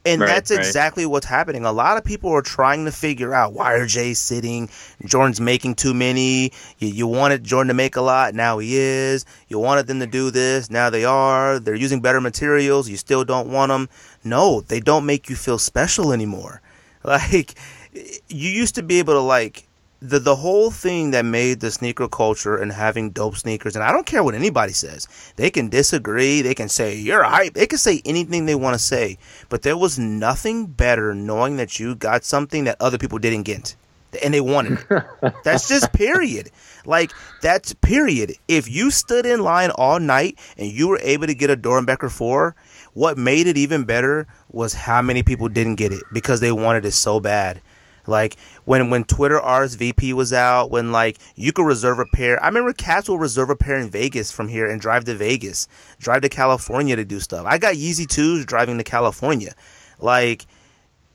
And Right, that's right. exactly what's happening. A lot of people are trying to figure out why are Jay sitting? Jordan's making too many. You, you wanted Jordan to make a lot, now he is. You wanted them to do this, now they are. They're using better materials, you still don't want them. No, they don't make you feel special anymore. Like you used to be able to like the the whole thing that made the sneaker culture and having dope sneakers, and I don't care what anybody says. They can disagree. They can say you're hype. They can say anything they want to say. But there was nothing better knowing that you got something that other people didn't get, and they wanted it. That's just period. Like that's period. If you stood in line all night and you were able to get a Doernbecher four, what made it even better was how many people didn't get it because they wanted it so bad. Like when when Twitter RSVP was out, when like you could reserve a pair. I remember cats will reserve a pair in Vegas from here and drive to Vegas, drive to California to do stuff. I got Yeezy twos driving to California. Like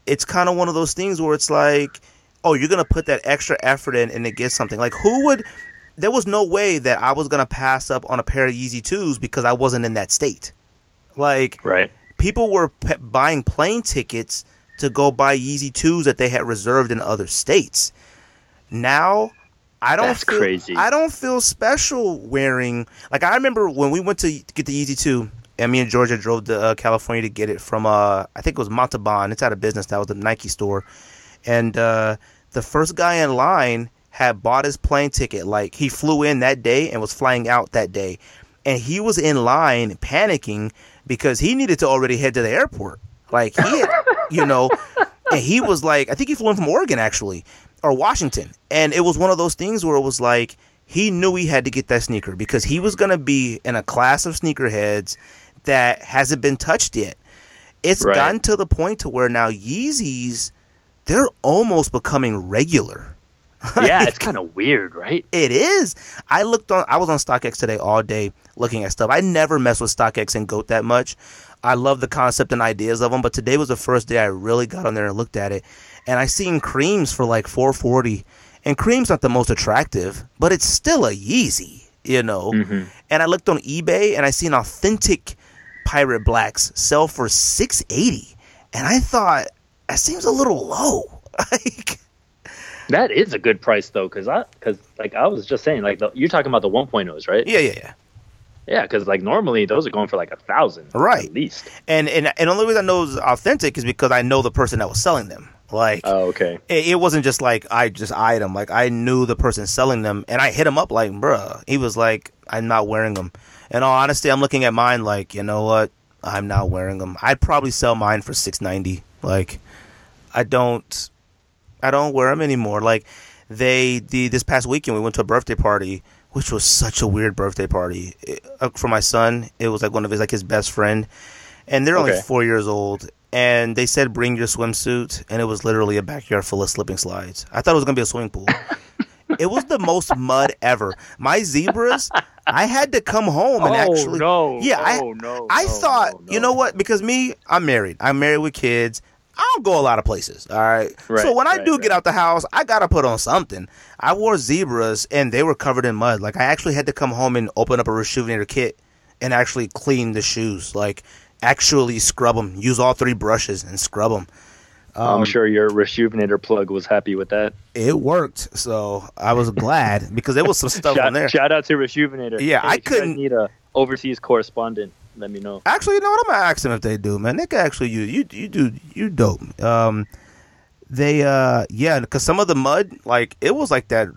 it's kind of one of those things where it's like, oh, you're gonna put that extra effort in and to get something. Like who would? There was no way that I was gonna pass up on a pair of Yeezy twos because I wasn't in that state. Like Right. people were p- buying plane tickets to go buy Yeezy twos that they had reserved in other states. Now, I don't That's feel, crazy. I don't feel special wearing like I remember when we went to get the Yeezy two. And me and Georgia drove to uh, California to get it from uh I think it was Montalban. It's out of business. That was the Nike store. And uh, the first guy in line had bought his plane ticket. Like he flew in that day and was flying out that day. And he was in line panicking because he needed to already head to the airport. Like he had, you know, and he was like, I think he flew in from Oregon actually, or Washington, and it was one of those things where it was like he knew he had to get that sneaker because he was gonna be in a class of sneakerheads that hasn't been touched yet. It's Right. gotten to the point to where now Yeezys, they're almost becoming regular. yeah, it's kind of weird, right? It is. I looked on. I was on StockX today all day looking at stuff. I never mess with StockX and Goat that much. I love the concept and ideas of them, but today was the first day I really got on there and looked at it. And I seen creams for like 440, and cream's not the most attractive, but it's still a Yeezy, you know. Mm-hmm. And I looked on eBay and I seen authentic Pirate Blacks sell for 680, and I thought that seems a little low. like. That is a good price though, because I because like I was just saying, like the, you're talking about the 1.0s, right? Yeah, yeah, yeah. Yeah, because like normally those are going for like a thousand, Right. At least. And and and the only reason I know it's authentic is because I know the person that was selling them. Like Oh, okay. it, it wasn't just like I just eyed them. Like I knew the person selling them, and I hit him up like, "Bruh." He was like, "I'm not wearing them." In all honesty, I'm looking at mine like, you know what? I'm not wearing them. I'd probably sell mine for six ninety. Like, I don't, I don't wear them anymore. Like, they the this past weekend we went to a birthday party, which was such a weird birthday party It- uh, for my son. It was like one of his like his best friend, and they're only Okay. four years old. And they said bring your swimsuit, and it was literally a backyard full of slipping slides. I thought it was gonna be a swimming pool. it was the most mud ever. My zebras, I had to come home and oh actually no! yeah, I- oh, no! I no, thought, no, no. you know what? Because me, I'm married. I'm married with kids. I don't go a lot of places. All right. Right, so when I right, do right. get out the house, I gotta put on something. I wore zebras and they were covered in mud. Like I actually had to come home and open up a rejuvenator kit and actually clean the shoes. Like actually scrub them. Use all three brushes and scrub them. I'm um, sure your rejuvenator plug was happy with that. It worked, so I was glad because there was some stuff on there. Shout, shout out to rejuvenator. Yeah, Hey, I if you guys couldn't- need a overseas correspondent. Let me know. Actually, you know what? I'm gonna ask them if they do, man. They can actually you you you do you dope. Um, they uh yeah, because some of the mud like it was like that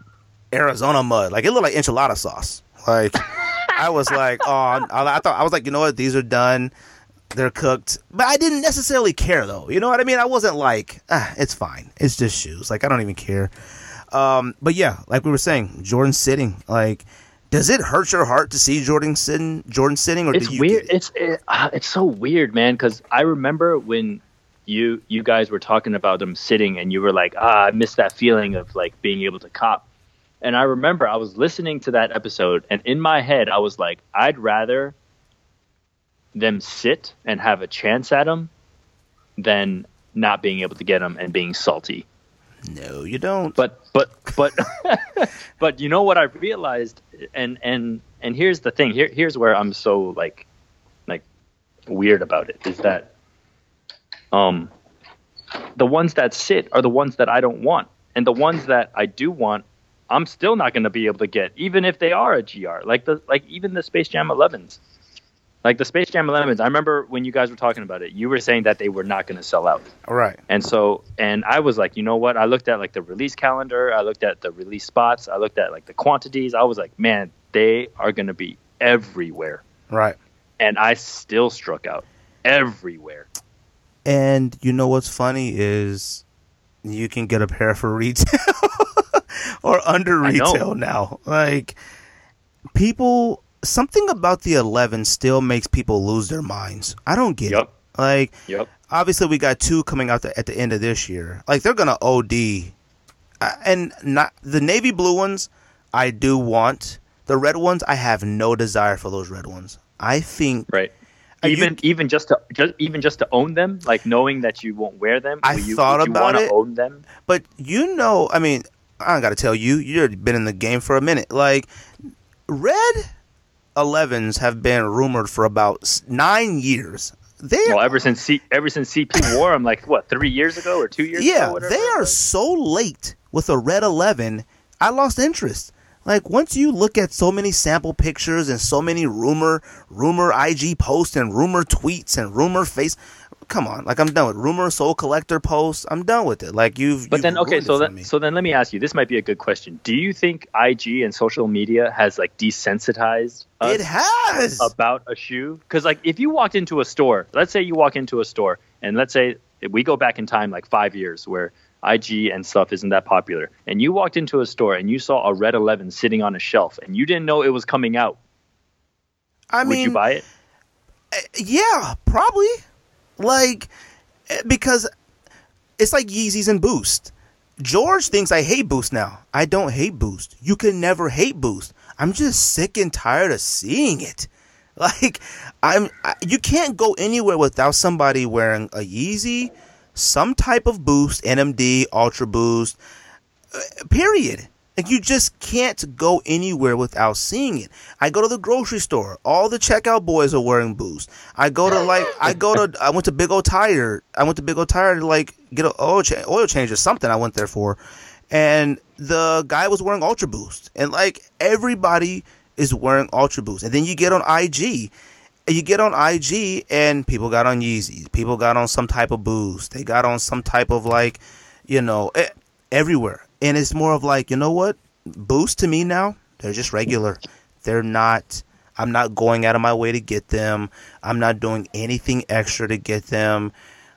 Arizona mud, like it looked like enchilada sauce. Like I was like, oh, I, I thought I was like, you know what? These are done. They're cooked, but I didn't necessarily care though. You know what I mean? I wasn't like, ah, it's fine. It's just shoes. Like I don't even care. Um, but yeah, like we were saying, Jordan sitting. Like, does it hurt your heart to see Jordan sitting? Jordan sitting, or It's do you weird. it? It's it, uh, it's so weird, man. Because I remember when you you guys were talking about them sitting, and you were like, "Ah, I miss that feeling of like being able to cop." And I remember I was listening to that episode, and in my head, I was like, "I'd rather them sit and have a chance at them than not being able to get them and being salty." No, you don't. but but but but you know what I realized? And and and here's the thing. Here here's where I'm so like like weird about it is that um the ones that sit are the ones that I don't want. And the ones that I do want I'm still not going to be able to get even if they are a GR like the like even the Space Jam 11s like the Space Jam 11s I remember when you guys were talking about it you were saying that they were not going to sell out All right. and so, and I was like, you know what? I looked at like the release calendar, I looked at the release spots, I looked at like the quantities. I was like, man, they are going to be everywhere. Right. And I still struck out everywhere. And you know what's funny is you can get a pair for retail or under retail now. Like people something about the 11 still makes people lose their minds. I don't get Yep. it. Like Yep. obviously we got two coming out the, at the end of this year. Like they're gonna OD, Uh, and not the navy blue ones. I do want the red ones. I have no desire for those red ones. I think Right. Uh, you- Even even just to just even just to own them, like knowing that you won't wear them. I you, thought about it. Own them. But you know, I mean, I don't got to tell you, you've been in the game for a minute. Like, red 11s have been rumored for about nine years. They Well, ever since C, ever since CP wore them, like what three years ago or two years ago? yeah, whatever they are so late with a red 11. I lost interest. Like once you look at so many sample pictures and so many rumor rumor IG posts and rumor tweets and rumor face come on, like I'm done with rumor Sole Collector posts. I'm done with it. Like you've But you've then okay, so then so then let me ask you. This might be a good question. Do you think IG and social media has like desensitized us it has about a shoe? Because like if you walked into a store, let's say you walk into a store, and let's say we go back in time like five years where IG and stuff isn't that popular, and you walked into a store and you saw a Red Eleven sitting on a shelf, and you didn't know it was coming out. I Would mean, you buy it? Eh, yeah, probably. Like eh, because it's like Yeezys and Boost. George thinks I hate Boost now. I don't hate Boost. You can never hate Boost. I'm just sick and tired of seeing it. Like I'm I, you can't go anywhere without somebody wearing a Yeezy, some type of Boost, NMD, Ultra Boost, uh, period. Like you just can't go anywhere without seeing it. I go to the grocery store. All the checkout boys are wearing Boost. I go to like I go to I went to Big O Tire. I went to Big O Tire to like get an oil cha- oil change or something. I went there for, and the guy was wearing Ultra Boost, and like everybody is wearing Ultra Boost. And then you get on IG. and You get on IG and people got on Yeezys. People got on some type of boost. They got on some type of like, you know, eh, everywhere. And it's more of like, you know what? Boost to me now, they're just regular. They're not I'm not going out of my way to get them. I'm not doing anything extra to get them.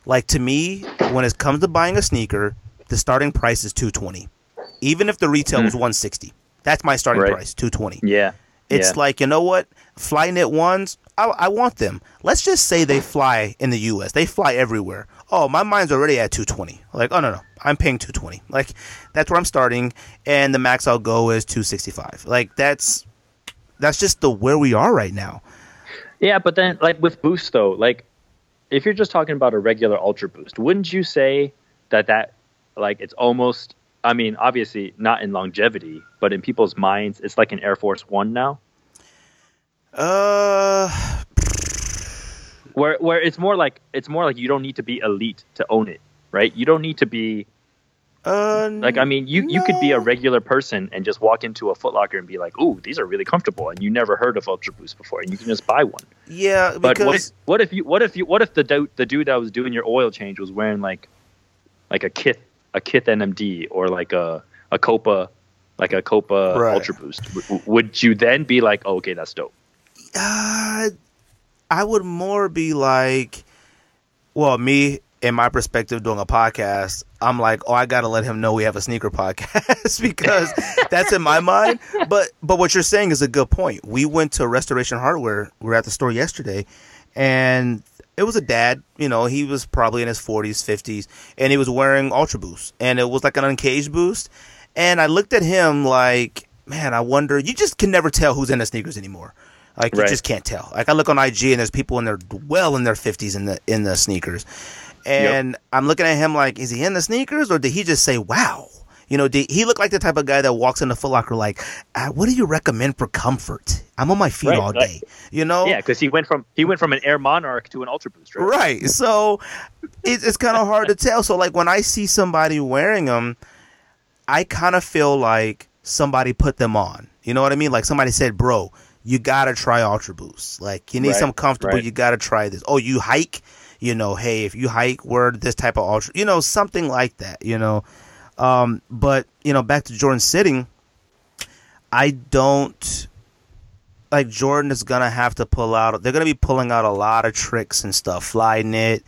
Like to me, when it comes to buying a sneaker, the starting price is 220. Even if the retail hmm. was 160. That's my starting Right. price, 220. Yeah. It's yeah. like, you know what? Flyknit ones, I, I want them. Let's just say they fly in the US. They fly everywhere. Oh, my mind's already at 220. Like, oh, no, no. I'm paying 220. Like, that's where I'm starting. And the max I'll go is 265. Like, that's that's just the where we are right now. Yeah, but then like with boost though, like if you're just talking about a regular ultra boost, wouldn't you say that that like it's almost I mean, obviously not in longevity, but in people's minds it's like an Air Force 1 now, Uh, where where it's more like it's more like you don't need to be elite to own it, right? You don't need to be uh, like I mean, you you could be a regular person and just walk into a Foot Locker and be like, "Ooh, these are really comfortable," and you never heard of Ultra Boost before, and you can just buy one. Yeah, But what if, what if you what if you what if the dude the dude that was doing your oil change was wearing like like a Kith a Kith NMD or like a a Copa like a Copa Right. Ultra Boost? W- would you then be like, oh, okay, that's dope? uh, I would more be like, well, me in my perspective doing a podcast, I'm like, oh, I gotta let him know we have a sneaker podcast because that's in my mind. But but what you're saying is a good point. We went to Restoration Hardware. We were at the store yesterday, and it was a dad. You know, he was probably in his 40s, 50s, and he was wearing Ultra Boost, and it was like an uncaged boost. And I looked at him like, man, I wonder. You just can never tell who's in the sneakers anymore. Like you just can't tell. Like I look on IG and there's people in their well in their 50s in the in the sneakers, and I'm looking at him like, is he in the sneakers or did he just say, wow? You know, did he look like the type of guy that walks into Foot Locker like, uh, what do you recommend for comfort? I'm on my feet Right, all like- day. You know, Yeah, because he went from he went from an Air Monarch to an Ultra Boost, right? Right. So it, it's kind of hard to tell. So like when I see somebody wearing them, I kind of feel like somebody put them on. You know what I mean? Like somebody said, "Bro, you gotta try Ultra Boost. Like you need Right, some comfortable. right. You gotta try this. Oh, you hike? You know, hey, if you hike, wear this type of Ultra. You know, something like that. You know." Um, but you know, back to Jordan sitting, I don't like Jordan is gonna have to pull out. They're gonna be pulling out a lot of tricks and stuff. Fly knit.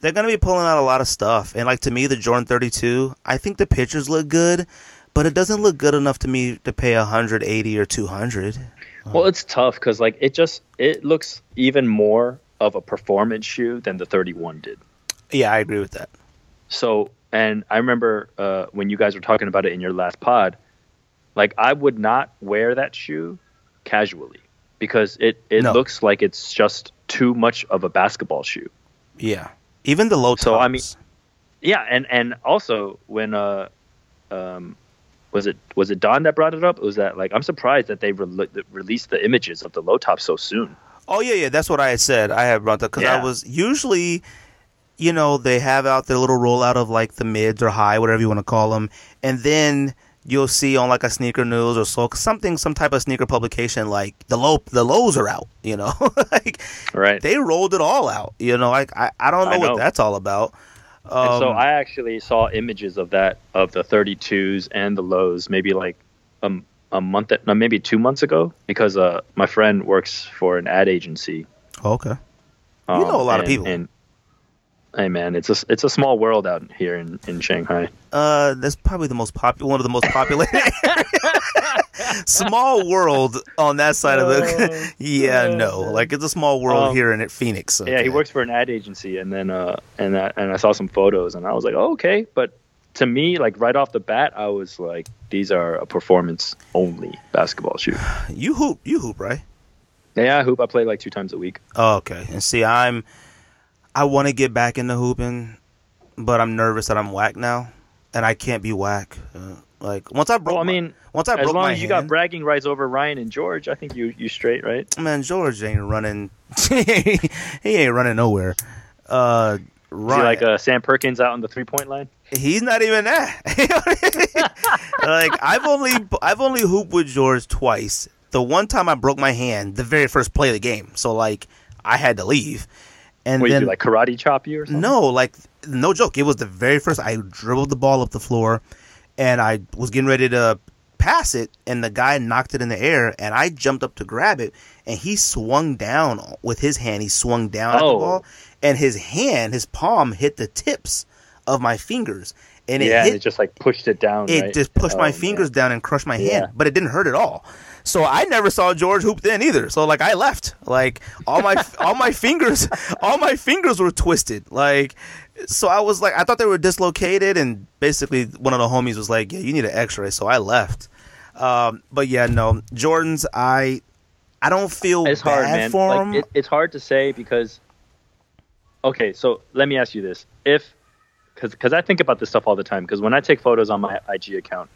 They're gonna be pulling out a lot of stuff. And like to me, the Jordan 32, I think the pictures look good, but it doesn't look good enough to me to pay 180 or 200. Well, it's tough because like it just it looks even more of a performance shoe than the 31 did. Yeah, I agree with that. So, and I remember uh, when you guys were talking about it in your last pod, like I would not wear that shoe casually because it it No. looks like it's just too much of a basketball shoe. Yeah, even the low tops. So, I mean- Yeah, and and also when uh um was it was it Don that brought it up? It was that like I'm surprised that they re- released the images of the low top so soon. Oh yeah, yeah, that's what I had said. I had brought that because I was usually, you know, they have out their little rollout of like the mids or high, whatever you want to call them, and then you'll see on like a sneaker news or so something, some type of sneaker publication, like the low the lows are out. You know, like Right. they rolled it all out. You know, like I, I don't know, I what know. that's all about. Um, and so I actually saw images of that of the 32s and the lows maybe like um, a month no, maybe two months ago because uh, my friend works for an ad agency. okay, You know a lot of people. And hey man, it's a it's a small world out here in, in Shanghai. uh, that's probably the most popular, one of the most populated. small world on that side of the. yeah, no, like it's a small world Um, here in Phoenix. Yeah, he works for an ad agency, and then uh, and I, and I saw some photos, and I was like, oh, okay. But to me, like right off the bat, I was like, these are a performance only basketball shoe. You hoop, you hoop, right? Yeah, I hoop. I play like two times a week. Oh, okay. And see, I'm, I want to get back into hooping, but I'm nervous that I'm whack now, and I can't be whack. Uh, like once I broke, Well, I mean, once I as broke long my as you got bragging rights over Ryan and George, I think you you straight, right? man, George ain't running. he ain't running nowhere. Uh, Is Ryan, he like uh, Sam Perkins out on the three point line? he's not even that. like I've only I've only hooped with George twice. The one time I broke my hand, the very first play of the game. So like I had to leave, and What then you do, like karate chop you or something? No, like no joke. It was the very first. I dribbled the ball up the floor, and I was getting ready to pass it, and the guy knocked it in the air, and I jumped up to grab it, and he swung down with his hand. He swung down at the Oh. ball, and his hand, his palm, hit the tips of my fingers, and it yeah, hit. and it just like pushed it down. it right? just pushed Oh, my man. fingers down and crushed my Yeah. hand, but it didn't hurt at all. So I never saw George hoop then either. So like I left, like all my all my fingers, all my fingers were twisted. Like so I was like I thought they were dislocated, and basically one of the homies was like, "Yeah, you need an X-ray." So I left. Um, but yeah, no Jordans. I I don't feel It's bad hard, man. for Like, it, it's hard to say because. Okay, so let me ask you this: If, because I think about this stuff all the time. Because when I take photos on my IG account,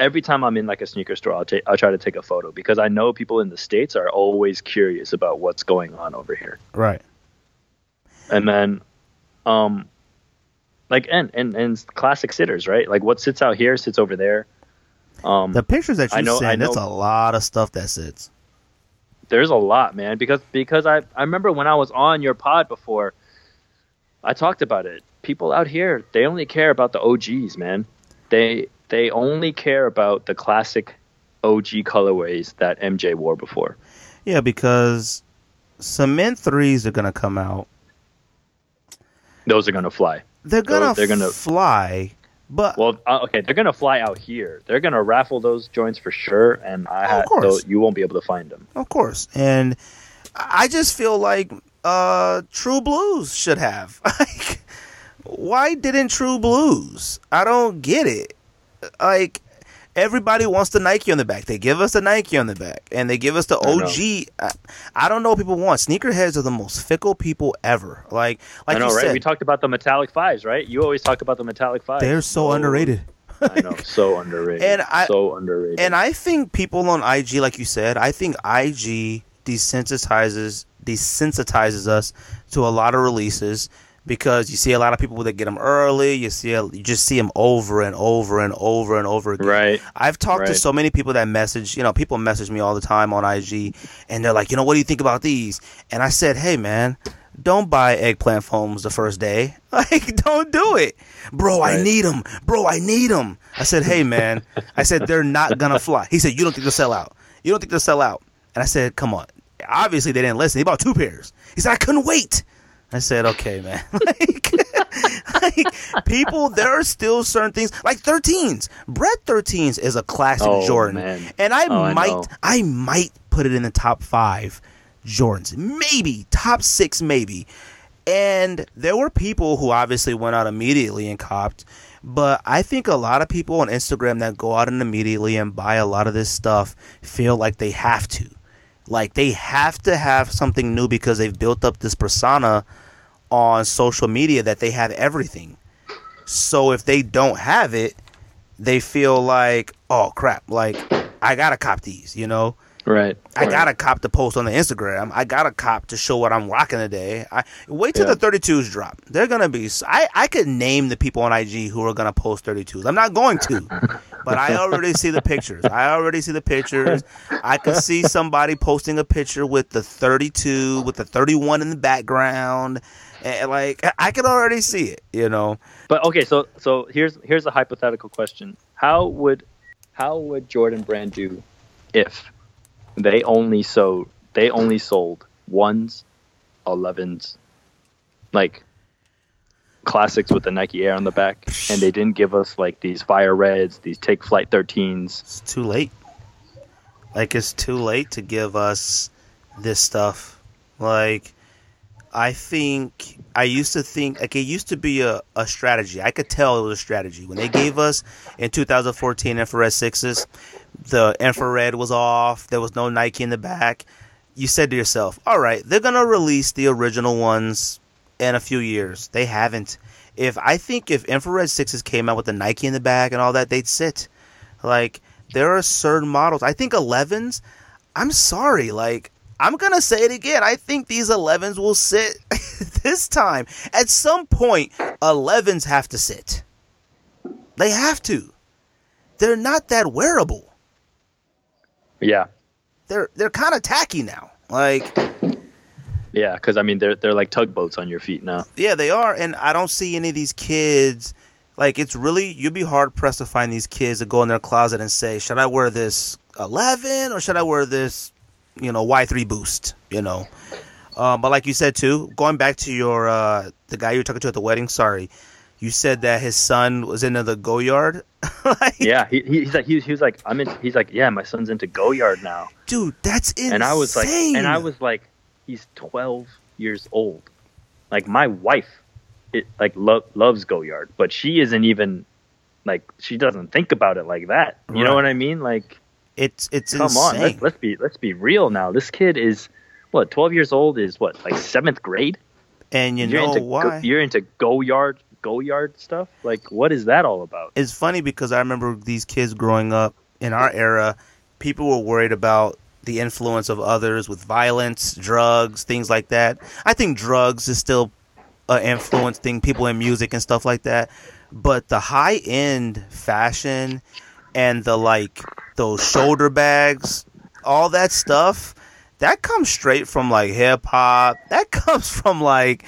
every time I'm in like a sneaker store, I'll take I'll try to take a photo because I know people in the states are always curious about what's going on over here. right. and then um like and and and classic sitters right? Like what sits out here sits over there. Um The pictures that you I know- I send, it's a lot of stuff that sits. there's a lot man because because i i remember when i was on your pod before i talked about it. People out here they only care about the og's man. They they only care about the classic og colorways that mj wore before. Yeah, because cement threes are gonna come out. Those are gonna fly They're gonna, they're gonna- fly, but well uh, okay they're gonna fly out here they're gonna raffle those joints for sure and i course. though you won't be able to find them Of course. And I just feel like uh True Blues should have. Like why didn't True Blues? I don't get it. Like everybody wants the Nike on the back. They give us the Nike on the back and they give us the I. OG. I, I don't know what people want. Sneakerheads are the most fickle people ever. Like like I know, you right? said, We talked about the metallic fives, right? You always talk about the metallic fives. they're so Oh, underrated. I know, so underrated. And I- so underrated. And I think people on IG, like you said, I think IG desensitizes desensitizes us to a lot of releases because you see a lot of people that get them early. You see, a, you just see them over and over and over and over again. right? I've talked to so many people that message, you know, people message me all the time on IG, and they're like, you know, what do you think about these? And I said, hey, man, don't buy eggplant foams the first day. Like, don't do it, bro. I need them, bro. I need them. I said, hey, man, I said they're not gonna fly. He said, you don't think they'll sell out? You don't think they'll sell out? And I said, come on. Obviously, they didn't listen. He bought two pairs. He said, I couldn't wait. I said, okay, man. like, like, people, there are still certain things like 13s. Bred 13s is a classic Oh, Jordan, man. and I Oh, might, know. I might put it in the top five Jordans, maybe top six, maybe. And there were people who obviously went out immediately and copped. But I think a lot of people on Instagram that go out and immediately and buy a lot of this stuff feel like they have to. Like they have to have something new because they've built up this persona on social media that they have everything. So if they don't have it, they feel like, oh crap, like I gotta cop these, you know? Right. I right. gotta cop to post on the Instagram. I gotta cop to show what I'm rocking today. I wait till Yeah. the 32s drop. They're gonna be. I I could name the people on IG who are gonna post 32s. I'm not going to, but I already see the pictures. I already see the pictures. I could see somebody posting a picture with the 32 with the 31 in the background. And like I can already see it. You know. But okay, so so here's here's a hypothetical question. How would how would Jordan Brand do if they only sold they only sold ones, elevens, like classics with the Nike Air on the back, and they didn't give us like these fire reds, these take flight thirteens. It's too late. Like it's too late to give us this stuff. Like I think I used to think like it used to be a, a strategy. I could tell it was a strategy. When they gave us in 2014 infrared sixes, the infrared was off, there was no Nike in the back. You said to yourself, All right, they're gonna release the original ones in a few years. They haven't. If I think if infrared sixes came out with the Nike in the back and all that, they'd sit. Like there are certain models. I think 11s. I'm sorry. Like I'm gonna say it again. I think these 11s will sit this time. At some point, 11s have to sit. They have to. They're not that wearable. Yeah, They're they're kind of tacky now. Like yeah, because I mean they're they're like tugboats on your feet now. Yeah, they are, and I don't see any of these kids. Like, it's really you'd be hard pressed to find these kids that go in their closet and say, "Should I wear this 11 or should I wear this, you know, Y3 Boost?" You know. Um, but like you said too, going back to your uh, the guy you were talking to at the wedding. Sorry, you said that his son was into the Goyard. like, Yeah, he, he- he's like he, was- he was like I'm in. He's like yeah, my son's into Goyard now. dude, that's insane. and I was like, and I was like, he's 12 years old. Like my wife, it like lo- loves Goyard, but she isn't even like she doesn't think about it like that. You know what I mean? Like, it's it's come on, let's, let's be let's be real now. This kid is what 12 years old is what like seventh grade. and you you're know into why? Go, you're into Goyard Goyard stuff. Like, what is that all about? it's funny because I remember these kids growing up in our era. People were worried about the influence of others with violence, drugs, things like that. I think drugs is still uh, influencing people in music and stuff like that. But the high end fashion and the like, those shoulder bags, all that stuff, that comes straight from like hip hop. That comes from like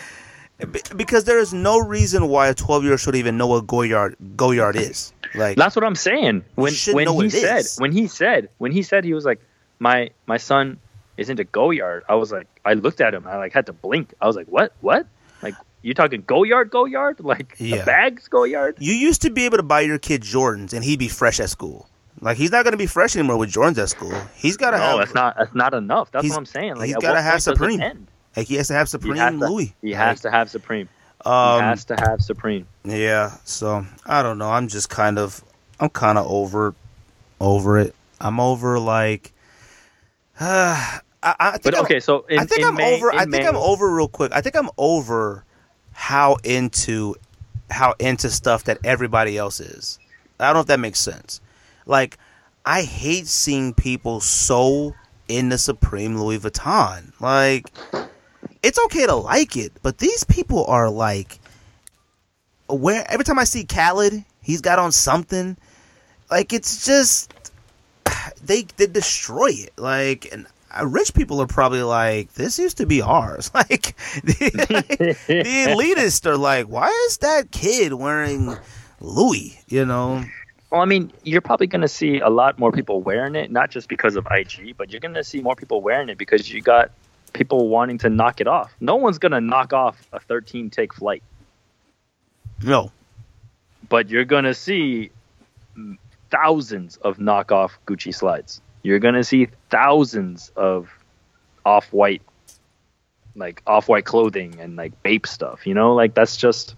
because there is no reason why a 12 year old should even know what Goyard Goyard is. Like That's what I'm saying. When when he said is. when he said when he said he was like my my son is into Goyard. I was like I looked at him. I like had to blink. I was like what what like you talking Goyard Goyard like Yeah. the bags Goyard? you used to be able to buy your kid Jordans and he'd be fresh at school. Like he's not going to be fresh anymore with Jordans at school. He's got to No, have that's not that's not enough. That's what I'm saying. Like he's at gotta have point does it Supreme. like he has to have He Supreme to, Louis. he Like, has to have Supreme. um, he has to have Supreme. Yeah, so I don't know. I'm just kind of, I'm kind of over, over it. I'm over like, uh, I, I think But I'm, okay, so in, I think in I'm May, over. I think May- I'm over real quick. I think I'm over how into, how into stuff that everybody else is. I don't know if that makes sense. Like, I hate seeing people so into Supreme Louis Vuitton. Like, it's okay to like it, but these people are like, where every time I see Khaled, he's got on something. Like it's just they they destroy it. Like and Uh, rich people are probably like, this used to be ours. Like the, the elitists are like, why is that kid wearing Louis? You know? Well, I mean, you're probably going to see a lot more people wearing it, not just because of IG, but you're going to see more people wearing it because you got people wanting to knock it off. No one's going to knock off a 13 take flight, No. but you're going to see thousands of knockoff Gucci slides. You're going to see thousands of off white, like off white clothing and like Bape stuff, you know? Like, that's just.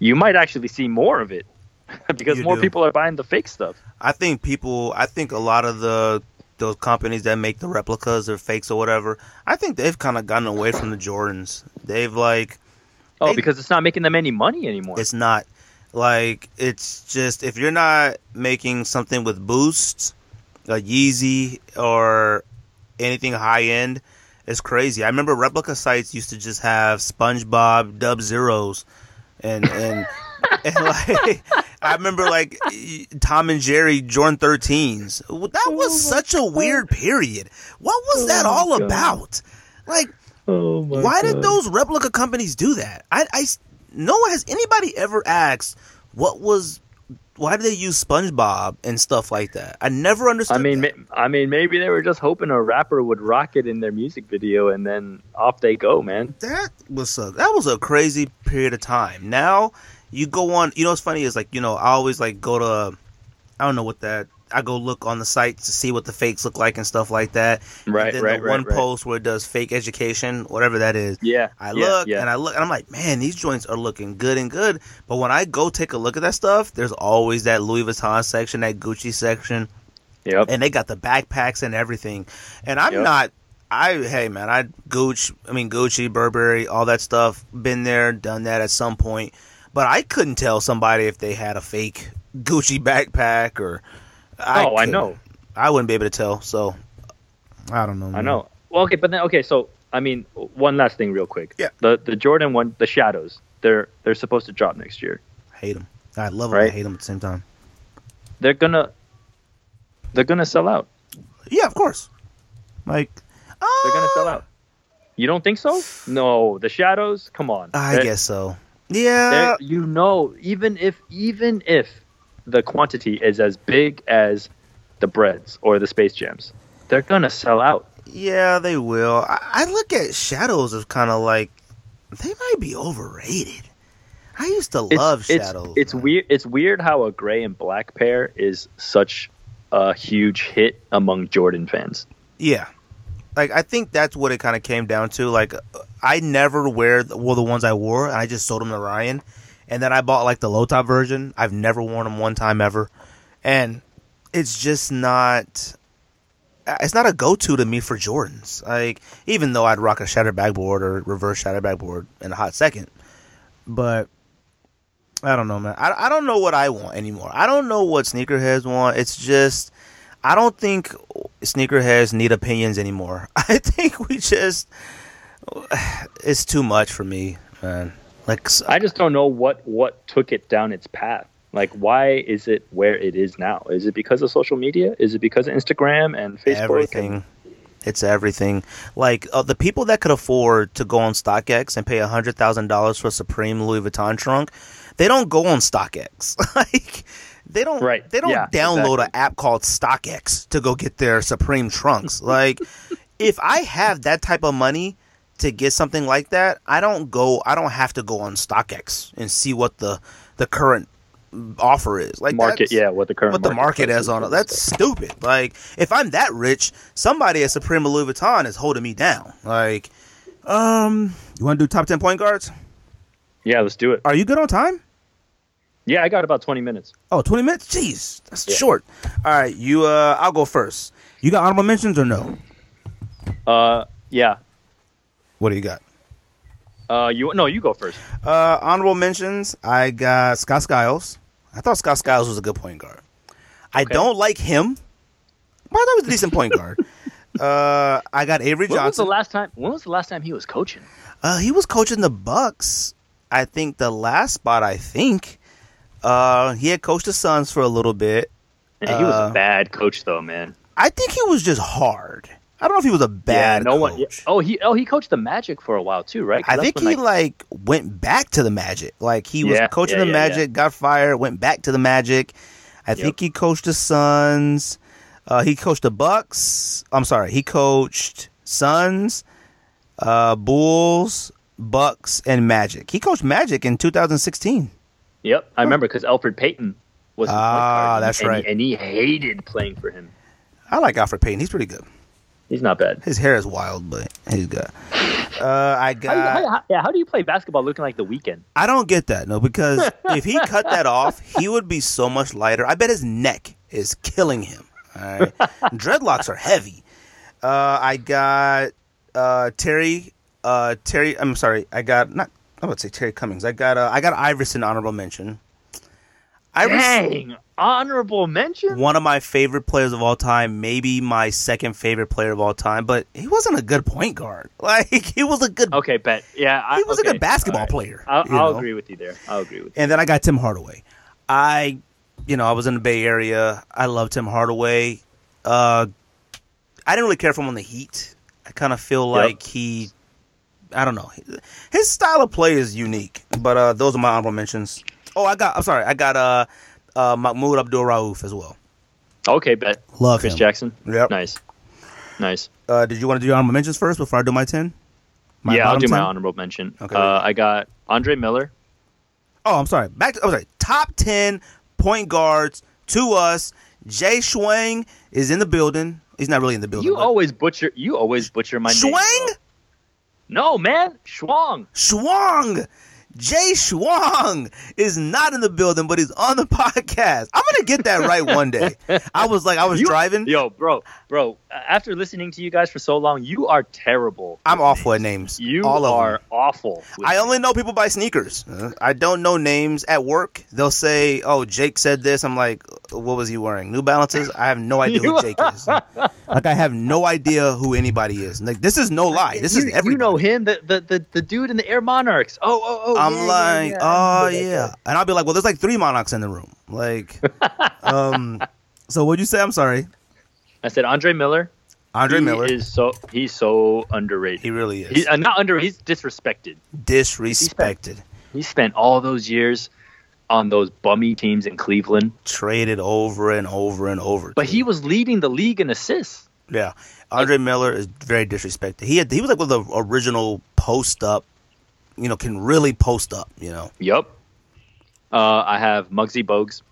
You might actually see more of it because You more do. people are buying the fake stuff. I think people. I think a lot of the those companies that make the replicas or fakes or whatever. I think they've kind of gotten away from the Jordans. They've like Oh, They- because it's not making them any money anymore. it's not like it's just if you're not making something with boosts a Yeezy or anything high end is crazy. I remember replica sites used to just have SpongeBob Dub Zeros and and and like I remember like Tom and Jerry Jordan 13s. That was Oh such a weird period. What was that Oh all God. about? Like Oh why did those replica companies do that? I, I no one has anybody ever asked what was why did they use SpongeBob and stuff like that? I never understood. I mean, ma- I mean, maybe they were just hoping a rapper would rock it in their music video, and then off they go, man. that was a that was a crazy period of time. Now you go on. You know what's funny is like you know I always like go to I don't know what that I go look on the site to see what the fakes look like and stuff like that. Right, and then right, the right, one right. post where it does fake education, whatever that is. Yeah, I yeah, look yeah. and I look and I'm like, man, these joints are looking good and good. But when I go take a look at that stuff, there's always that Louis Vuitton section, that Gucci section, Yep. and they got the backpacks and everything. And I'm Yep. not. I hey man, I Gucci, I mean Gucci, Burberry, all that stuff. Been there, done that at some point. But I couldn't tell somebody if they had a fake Gucci backpack or. I oh, I know, I wouldn't be able to tell. So I don't know. I know. Well, okay, but then okay, so I mean, one last thing, real quick. Yeah. The the Jordan one, the Shadows, they're they're supposed to drop next year. Hate them. I love them. I hate them at the same time. They're gonna they're gonna sell out. Yeah, of course. Like They're gonna sell uh, out. You don't think so? No, the Shadows. Come on. I They're- guess so. Yeah. you know, even if even if the quantity is as big as the Breds or the space jams, they're gonna sell out. Yeah, they will. I, I look at Shadows as kind of like they might be overrated. I used to It's, love it's, Shadows. It's man. weird. It's weird how a gray and black pair is such a huge hit among Jordan fans. Yeah. Like I think that's what it kind of came down to. Like I never wear the, well the ones I wore, and I just sold them to Ryan, and then I bought like the low top version. I've never worn them one time ever, and it's just not. It's not a go to to me for Jordans. Like even though I'd rock a shattered backboard or reverse shattered backboard in a hot second, but I don't know, man. I, I don't know what I want anymore. I don't know what sneakerheads want. It's just I don't think sneakerheads need opinions anymore. I think we just it's too much for me, man. Like I just don't know what what took it down its path. Like, why is it where it is now? Is it because of social media? Is it because of Instagram and Facebook? everything. It's everything. Like uh, the people that could afford to go on StockX and pay hundred thousand dollars for a Supreme Louis Vuitton trunk, they don't go on StockX. like they don't. Right. They don't Yeah, download exactly. an app called StockX to go get their Supreme trunks. Like if I have that type of money to get something like that, I don't go. I don't have to go on StockX and see what the the current offer is. Like market, yeah, what the current what the market price has on it. That's stupid. Like, if I'm that rich, somebody at Supreme Louis Vuitton is holding me down. Like, um, you want to do top ten point guards? Yeah, let's do it. Are you good on time? Yeah, I got about twenty minutes. Oh, 20 minutes? Jeez, that's Yeah. short. All right, you. Uh, I'll go first. You got honorable mentions or no? Uh, yeah. What do you got? Uh, you no, you go first. Uh, honorable mentions. I got Scott Skiles. I thought Scott Skiles was a good point guard. I don't like him, but I thought he was a decent point guard. Uh, I got Avery Johnson. When was the last time? When was the last time he was coaching? Uh, he was coaching the Bucks. I think the last spot. I think. Uh, he had coached the Suns for a little bit. Man, he was Uh, a bad coach, though, man. I think he was just hard. I don't know if he was a bad. yeah, no one. yeah. coach. Oh, he oh he coached the Magic for a while too, right? I think he like went back to the Magic. Like he was Yeah, coaching the Magic, got fired, went back to the Magic. I think he coached the Suns. Uh, he coached the Bucks. I'm sorry, he coached Suns, uh, Bulls, Bucks, and Magic. He coached Magic in 2016. Yep, I remember because Elfrid Payton was. Ah, that's and right. He, and he hated playing for him. I like Elfrid Payton. He's pretty good. He's not bad. His hair is wild, but he's good. Uh, I How do, you, got. how, how- yeah, how do you play basketball looking like the Weeknd? I don't get that, no, because if he cut that off, he would be so much lighter. I bet his neck is killing him. All right, dreadlocks are heavy. Uh, I got uh, Terry. Uh, Terry. I'm sorry. I got not. I would say Terry Cummings. I got. Uh, I got Iverson honorable mention. I res- Dang, honorable mention. one of my favorite players of all time, maybe my second favorite player of all time, but he wasn't a good point guard. Like he was a good Okay, bet. Yeah, I, he was okay, a good basketball all right. player. I'll, I'll agree with you there. I'll agree with you. And then I got Tim Hardaway. I, you know, I was in the Bay Area. I love Tim Hardaway. Uh, I didn't really care for him on the Heat. I kind of feel Yep. like he, I don't know, his style of play is unique. But uh, those are my honorable mentions. Oh, I got. I'm sorry. I got uh, uh, Mahmoud Abdul Rauf as well. Okay, bet. Love Chris him. Jackson. Yep. Nice, nice. Uh, did you want to do honorable mentions first before I do my ten? My yeah, I'll bottom do my honorable mention. Okay. Uh, I got Andre Miller. Oh, I'm sorry. Back to I'm sorry. Top ten point guards to us. Jay Schwang is in the building. He's not really in the building. You always butcher. You always butcher my name. Schwang? No, man, Schwang. Schwang. Jay Schwang is not in the building, but he's on the podcast. I'm gonna get that right one day. I was like, I was You- driving. Yo, bro, bro. After listening to you guys for so long, you are terrible. I'm awful at names. You All of are awful. I only know people by sneakers. Uh, I don't know names at work. They'll say, "Oh, Jake said this." I'm like, "What was he wearing? New Balances?" I have no idea who Jake is. Like, I have no idea who anybody is. Like, this is no lie. This is you, everybody. you know him, the, the the the dude in the Air Monarchs. Oh, oh, oh. I'm yeah, yeah, like, yeah. oh I remember that yeah, and I'll be like, well, there's like three monarchs in the room. Like, um, so what'd you say? I'm sorry, I said Andre Miller. Andre he Miller. is so he's so underrated. he really is He's uh, not under. He's disrespected. disrespected, He spent all those years on those bummy teams in Cleveland, traded over and over and over. but too. he was leading the league in assists. yeah, Andre Miller is very disrespected. He had he was like one of the original post up, you know, can really post up. You know, Yup. Uh, I have Muggsy Bogues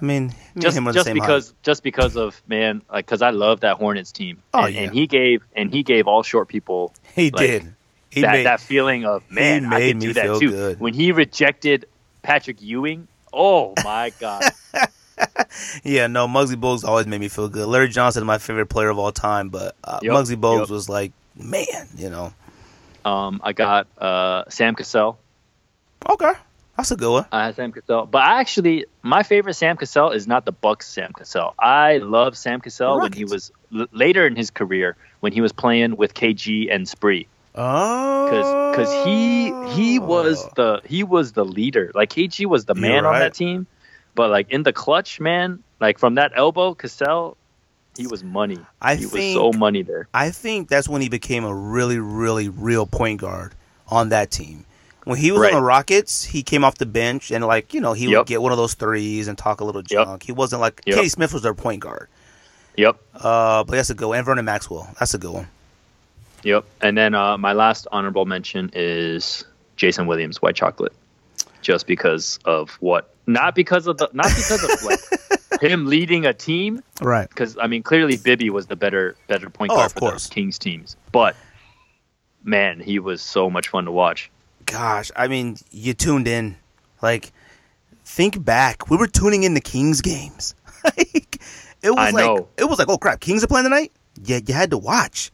I mean, just him are the just because just because of man like because I love that Hornets team. Oh, and, yeah. and he gave and he gave all short people he like, did. He that, made that feeling of man, I made could me do that feel too. good. When he rejected Patrick Ewing, oh my god, Yeah, no, Muggsy Bogues always made me feel good. Larry Johnson is my favorite player of all time, but uh, Yep, Muggsy Bogues yep. was like, man, you know. Um, I got uh, Sam Cassell. Okay, that's a good one. I had Sam Cassell, but I actually my favorite Sam Cassell is not the Bucks Sam Cassell. I love Sam Cassell when he was l- later in his career when he was playing with KG and Spree. Oh, because he he was the he was the leader. Like KG was the man on that team, but like in the clutch, man, like from that elbow, Cassell, he was money. I he was think so money there. I think that's when he became a really, really real point guard on that team. When he was Right. on the Rockets, he came off the bench and like you know he would get one of those threes and talk a little Yep. junk. He wasn't like Yep. Kenny Smith was their point guard. Yep, Uh, but that's a good one. And Vernon Maxwell, that's a good one. yep. And then uh, my last honorable mention is Jason Williams, White Chocolate, just because of what, not because of the, not because of like him leading a team, Right. because I mean clearly Bibby was the better better point Oh, guard of for course. the Kings teams, but man, he was so much fun to watch. Gosh, I mean, you tuned in. Like, think back. We were tuning in the Kings games. like, it was I like know. it was like, oh crap, Kings are playing tonight. Yeah, you had to watch.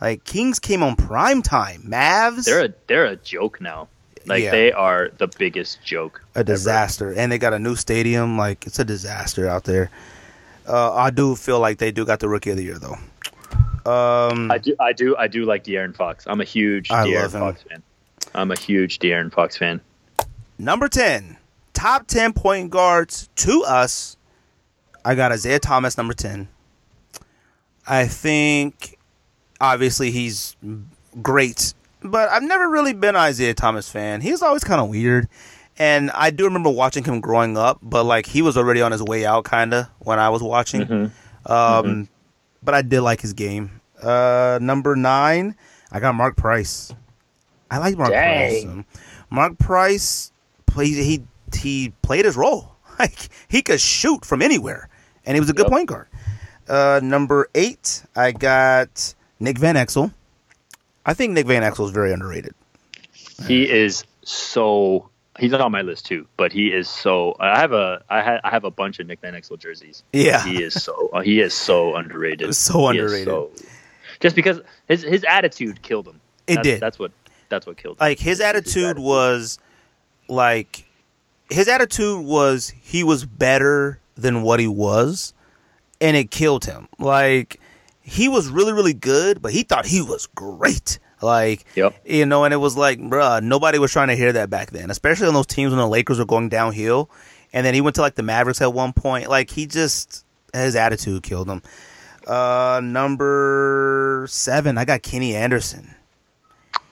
Like Kings came on prime time. Mavs, They're a they're a joke now. Like Yeah. they are the biggest joke. a disaster, and they got a new stadium. Like it's a disaster out there. Uh, I do feel like they do got the rookie of the year though. Um, I do I do I do like De'Aaron Fox. I'm a huge I De'Aaron. Fox fan. I'm a huge De'Aaron Fox fan. number ten, top ten point guards to us. I got Isiah Thomas, number ten. I think, obviously, he's great, but I've never really been an Isiah Thomas fan. He's always kind of weird, and I do remember watching him growing up, but like he was already on his way out, kind of when I was watching. Mm-hmm. Um, but I did like his game. Uh, number nine, I got Mark Price. I like Mark Price. Dang. Um, Mark Price played. He he played his role. Like he could shoot from anywhere, and he was a good Yep. point guard. Uh, number eight, I got Nick Van Exel. I think Nick Van Exel is very underrated. He is so he's not on my list too, but he is so I have a I ha, I have a bunch of Nick Van Exel jerseys. Yeah, He is so uh, he is so underrated. So underrated. so- just because his his attitude killed him. It That's- did. That's what that's what killed him. like his attitude was like his attitude was he was better than what he was, and it killed him. Like he was really really good, but he thought he was great. Like, Yep. you know, and it was like, bruh, nobody was trying to hear that back then, especially on those teams when the Lakers were going downhill. And then he went to like the Mavericks at one point. Like, he just, his attitude killed him. Uh, number seven, I got Kenny Anderson.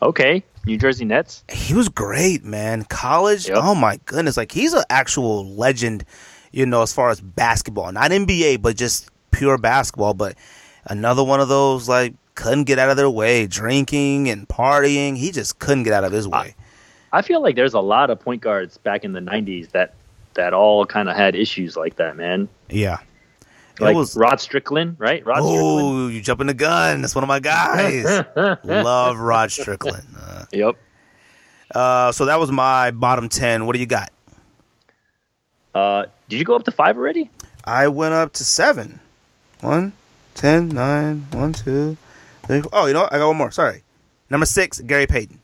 Okay, New Jersey Nets. He was great, man. College, Yep. oh my goodness. Like, he's an actual legend, you know, as far as basketball. Not NBA, but just pure basketball. But another one of those, like, couldn't get out of their way, drinking and partying. He just couldn't get out of his way. I feel like there's a lot of point guards back in the '90s that that all kind of had issues like that, man. Yeah. It Like was Rod Strickland, right? Rod Oh, you jumping the gun. That's one of my guys. Love Rod Strickland. Uh, yep. uh, so that was my bottom 10. What do you got? Uh, did you go up to five already? I went up to seven. One, ten, nine, one, two, three. Oh, you know what? I got one more. Sorry. Number six, Gary Payton.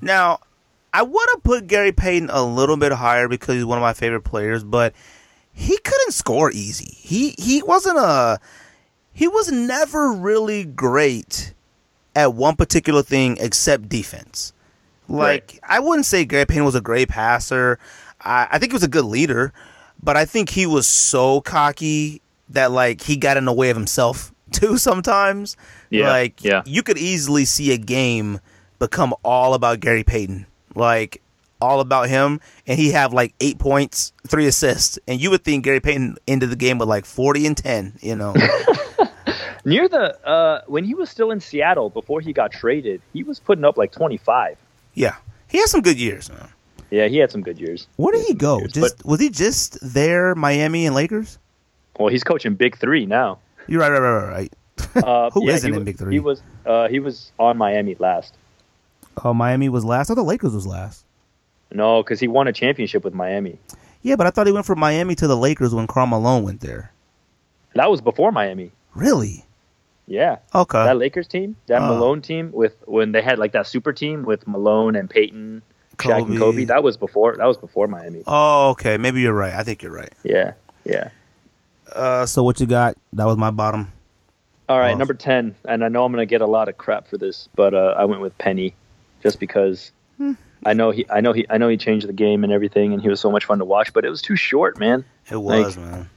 Now, I would have put Gary Payton a little bit higher because he's one of my favorite players, but he couldn't score easy. He he wasn't a he was never really great at one particular thing except defense. Like I wouldn't say Gary Payton was a great passer. I, I think he was a good leader, but I think he was so cocky that like he got in the way of himself too sometimes. Yeah, Like yeah. you could easily see a game become all about Gary Payton. Like all about him and he have like eight points, three assists, and you would think Gary Payton ended the game with like forty and ten, you know. Near the uh, when he was still in Seattle before he got traded, he was putting up like 25. yeah. He had some good years, man. Yeah, he had some good years. Where did he go? years, Just was he just there, Miami and Lakers? Well, he's coaching Big Three now. You're right, right, right, right, right. Uh, Who yeah, isn't in Big Three? He was uh, he was on Miami last. Oh, Miami was last. I thought the Lakers was last. No, because he won a championship with Miami. Yeah, but I thought he went from Miami to the Lakers when Karl Malone went there. That was before Miami. Really? Yeah, Okay. that Lakers team, that Oh. Malone team with when they had like that super team with Malone and Payton, Shaq and Kobe. That was before. That was before Miami. oh, okay. Maybe you're right. I think you're right. Yeah, yeah. Uh, so what you got? That was my bottom. All right, Awesome. number ten, and I know I'm gonna get a lot of crap for this, but uh, I went with Penny, just because Hmm. I know he, I know he, I know he changed the game and everything, and he was so much fun to watch. But it was too short, man. It was, Like, man.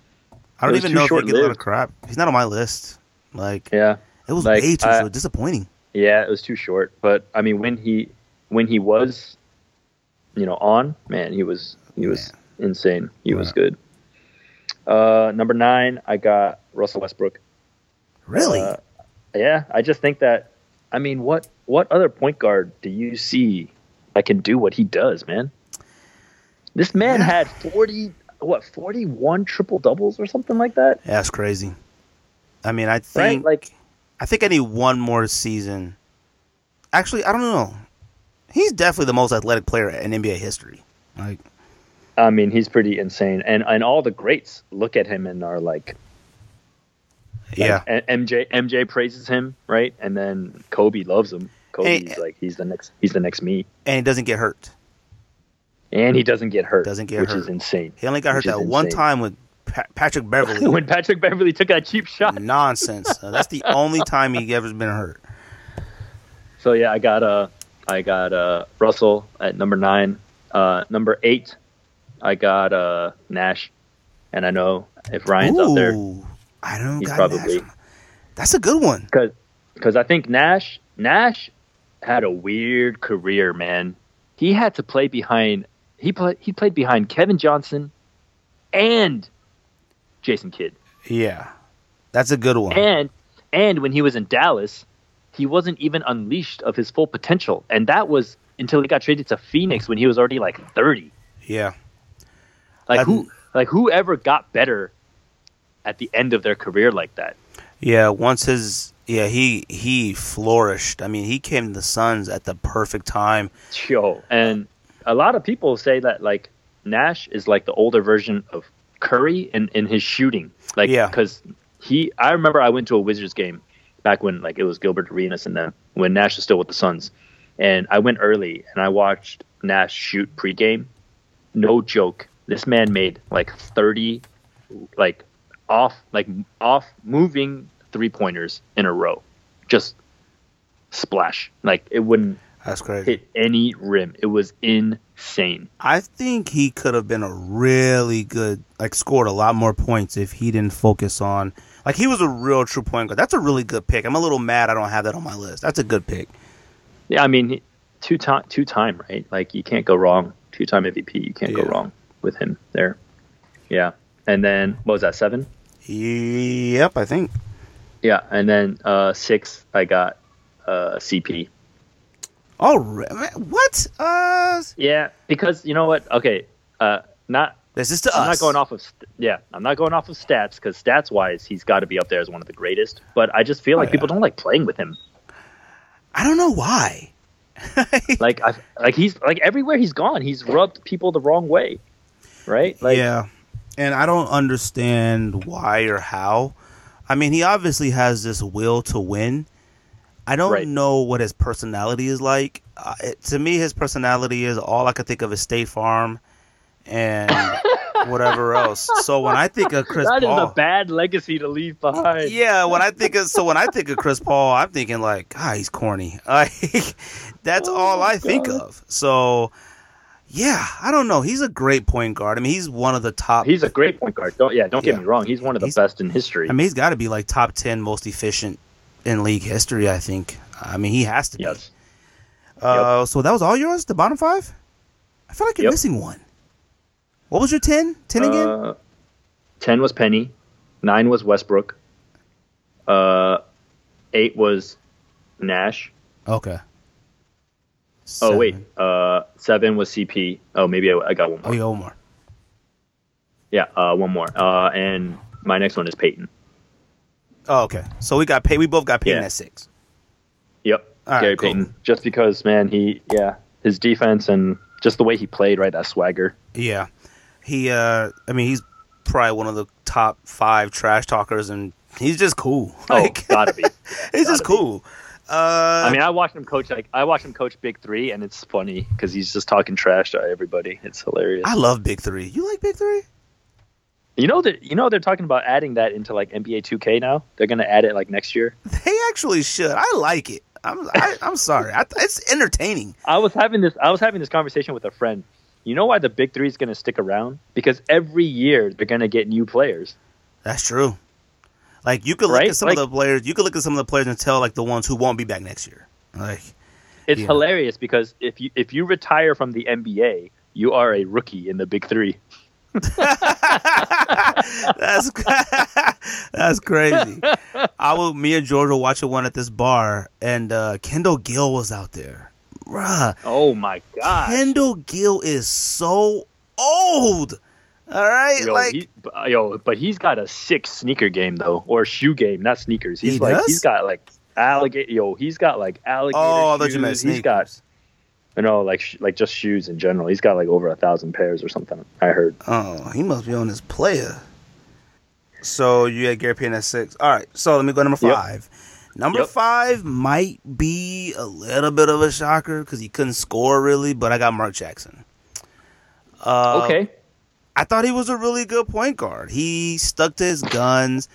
I don't even know if he get a lot of crap. He's not on my list. Like Yeah, it was Like, way too I- short. Disappointing. yeah, it was too short. But I mean, when he, when he was, you know, on, man, he was, he was insane. He was good. Uh, number nine, I got Russell Westbrook. Really? Uh, yeah, I just think that. I mean, what what other point guard do you see that can do what he does, man? This man Yeah. had forty, what forty one triple doubles or something like that, yeah, that's crazy. I mean, I right? think Like, I think I need one more season. Actually, I don't know. He's definitely the most athletic player in NBA history. Like, I mean, he's pretty insane, and and all the greats look at him and are like, like, yeah, A- MJ MJ praises him, right? And then Kobe loves him. Kobe's Hey, like he's the next he's the next me, and he doesn't get hurt. and he doesn't get hurt, Doesn't get which hurt. is insane. He only got hurt Which that one time with pa- Patrick Beverley. when Patrick Beverley took that cheap shot. Nonsense. Uh, that's the only time he ever been hurt. So yeah, I got uh I got uh Russell at number nine. Uh number eight, I got uh Nash. And I know if Ryan's out there I don't He's got probably- Nash. That's a good one. because because I think Nash Nash had a weird career, man. He had to play behind he played he played behind Kevin Johnson and Jason Kidd. Yeah, that's a good one. And and when he was in Dallas, he wasn't even unleashed of his full potential. And that was until he got traded to Phoenix when he was already like 30. yeah, Like I've- who like whoever got better at the end of their career like that. yeah. Once his yeah he he flourished. I mean, he came to the Suns at the perfect time. Yo, and a lot of people say that like Nash is like the older version of Curry in, in his shooting. Like Yeah. cuz he I remember I went to a Wizards game back when like it was Gilbert Arenas and them when Nash was still with the Suns. And I went early and I watched Nash shoot pregame no joke. This man made like 30 like off like off moving three pointers in a row. Just splash. Like it wouldn't That's crazy. hit any rim. It was insane. I think he could have been a really good, like, scored a lot more points if he didn't focus on, like, he was a real true point guard. That's a really good pick. I'm a little mad I don't have that on my list. That's a good pick. Yeah, I mean, two time, two time, right? Like you can't go wrong. Two time MVP, you can't Yeah. go wrong with him there. Yeah, and then what was that seven? Yep, I think. Yeah, and then uh, six, I got uh, CP. Oh, what? Uh, Yeah, because you know what? Okay, uh, not this is to I'm us. not going off of st- yeah, I'm not going off of stats because stats wise, he's got to be up there as one of the greatest. But I just feel Oh, like yeah. people don't like playing with him. I don't know why. Like I like he's like everywhere he's gone, he's rubbed people the wrong way, right? Like yeah, and I don't understand why or how. I mean, he obviously has this will to win. I don't Right. know what his personality is like. Uh, it, to me, his personality is all I could think of is State Farm and whatever else. So when I think of Chris Paul. that is Paul, a bad legacy to leave behind. yeah, when I think of so when I think of Chris Paul, I'm thinking like, God, he's corny. Like, that's Oh, all I think of. So, yeah, I don't know. He's a great point guard. I mean, he's one of the top. He's a great point guard. Don't yeah, don't Yeah. get me wrong. He's one of the He's- best in history. I mean, he's got to be like top ten most efficient in league history. I think. I mean, he has to be. yes. Uh, so that was all yours, the bottom five. I feel like you're Yep. missing one. What was your ten? Ten again? Uh, Ten was Penny. Nine was Westbrook. Uh, eight was Nash. okay. Oh wait, Seven. uh, seven was CP. Oh, maybe I, I got one Oh, more. yeah, one more. Yeah, uh, one more. Uh, and my next one is Payton. Oh, okay. So we got pay. We both got Payton Yeah. at six. Yep, All right, Gary cool. Payton. Just because, man, he yeah, his defense and just the way he played, right? That swagger. Yeah, he. uh I mean, he's probably one of the top five trash talkers, and he's just cool. Oh, gotta be. he's just gotta be. cool. Uh, I mean, I watched him coach like I watched him coach Big Three, and it's funny because he's just talking trash to everybody. It's hilarious. I love Big Three. You like Big Three? You know that you know they're talking about adding that into like NBA 2K now. They're gonna add it like next year. They actually should. I like it. I'm. I, I'm sorry. I, it's entertaining. I was having this I was having this conversation with a friend. You know why the Big Three is gonna stick around? Because every year they're gonna get new players. That's true. Like you could look Right? at some Like- of the players. You could look at some of the players and tell like the ones who won't be back next year. Like It's Yeah. hilarious because if you if you retire from the NBA, you are a rookie in the Big Three. that's that's crazy. I will. Me and George were watching one at this bar, and uh, Kendall Gill was out there. Bruh, Oh my god! Kendall Gill is so old. All right, Yo, like he, yo, but he's got a sick sneaker game though, or shoe game, not sneakers. He's He like does? he's got like alligator. Yo, he's got like alligator. oh, I thought shoes. you meant He's got sneakers. you know like sh- like just shoes in general. He's got like over a thousand pairs or something. I heard. Oh, he must be on this player. So you had Gary Payton at six. All right. So let me go number Yep. five. Number Yep. five might be a little bit of a shocker because he couldn't score really, but I got Mark Jackson. Uh, okay. I thought he was a really good point guard. He stuck to his guns.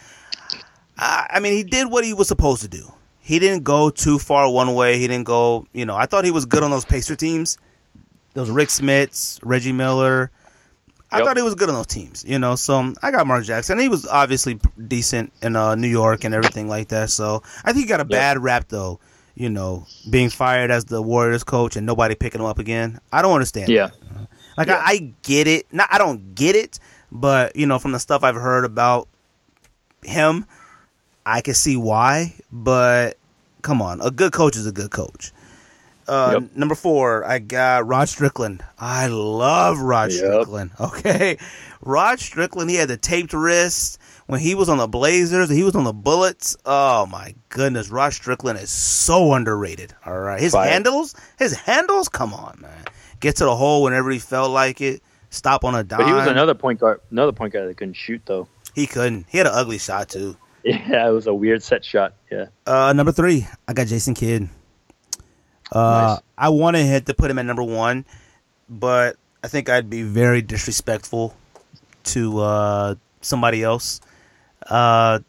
I, I mean, he did what he was supposed to do. He didn't go too far one way. He didn't go, you know, I thought he was good on those Pacer teams. Those Rik Smits, Reggie Miller. I Yep. thought he was good on those teams, you know. So um, I got Mark Jackson. He was obviously decent in uh, New York and everything like that. So I think he got a bad rap though, you know, being fired as the Warriors coach and nobody picking him up again. I don't understand. Yeah. Like Yeah. I, I get it. Not I don't get it, but you know, from the stuff I've heard about him, I can see why. But come on, a good coach is a good coach. Uh, Yep. Number four, I got Rod Strickland. I love Rod Yep. Strickland. Okay, Rod Strickland. He had the taped wrist when he was on the Blazers. He was on the Bullets. Oh my goodness, Rod Strickland is so underrated. All right, his Fire. handles, his handles. Come on, man. Get to the hole whenever he felt like it. Stop on a dime. But he was another point guard. Another point guard that couldn't shoot though. He couldn't. He had an ugly shot too. Yeah, it was a weird set shot. Yeah. Uh, number three, I got Jason Kidd. Uh, Nice. I wanted him to put him at number one, but I think I'd be very disrespectful to uh, somebody else. Uh,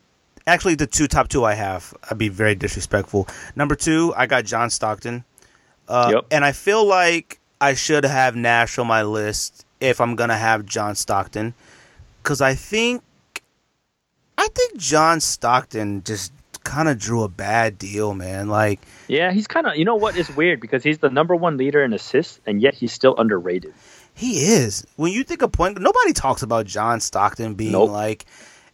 actually, the two top two I have, I'd be very disrespectful. Number two, I got John Stockton, uh, Yep. and I feel like I should have Nash on my list if I'm gonna have John Stockton, because I think I think John Stockton just kind of drew a bad deal, man. Like. Yeah, he's kind of. You know what is weird because he's the number one leader in assists, and yet he's still underrated. He is. When you think of point, nobody talks about John Stockton being Nope. like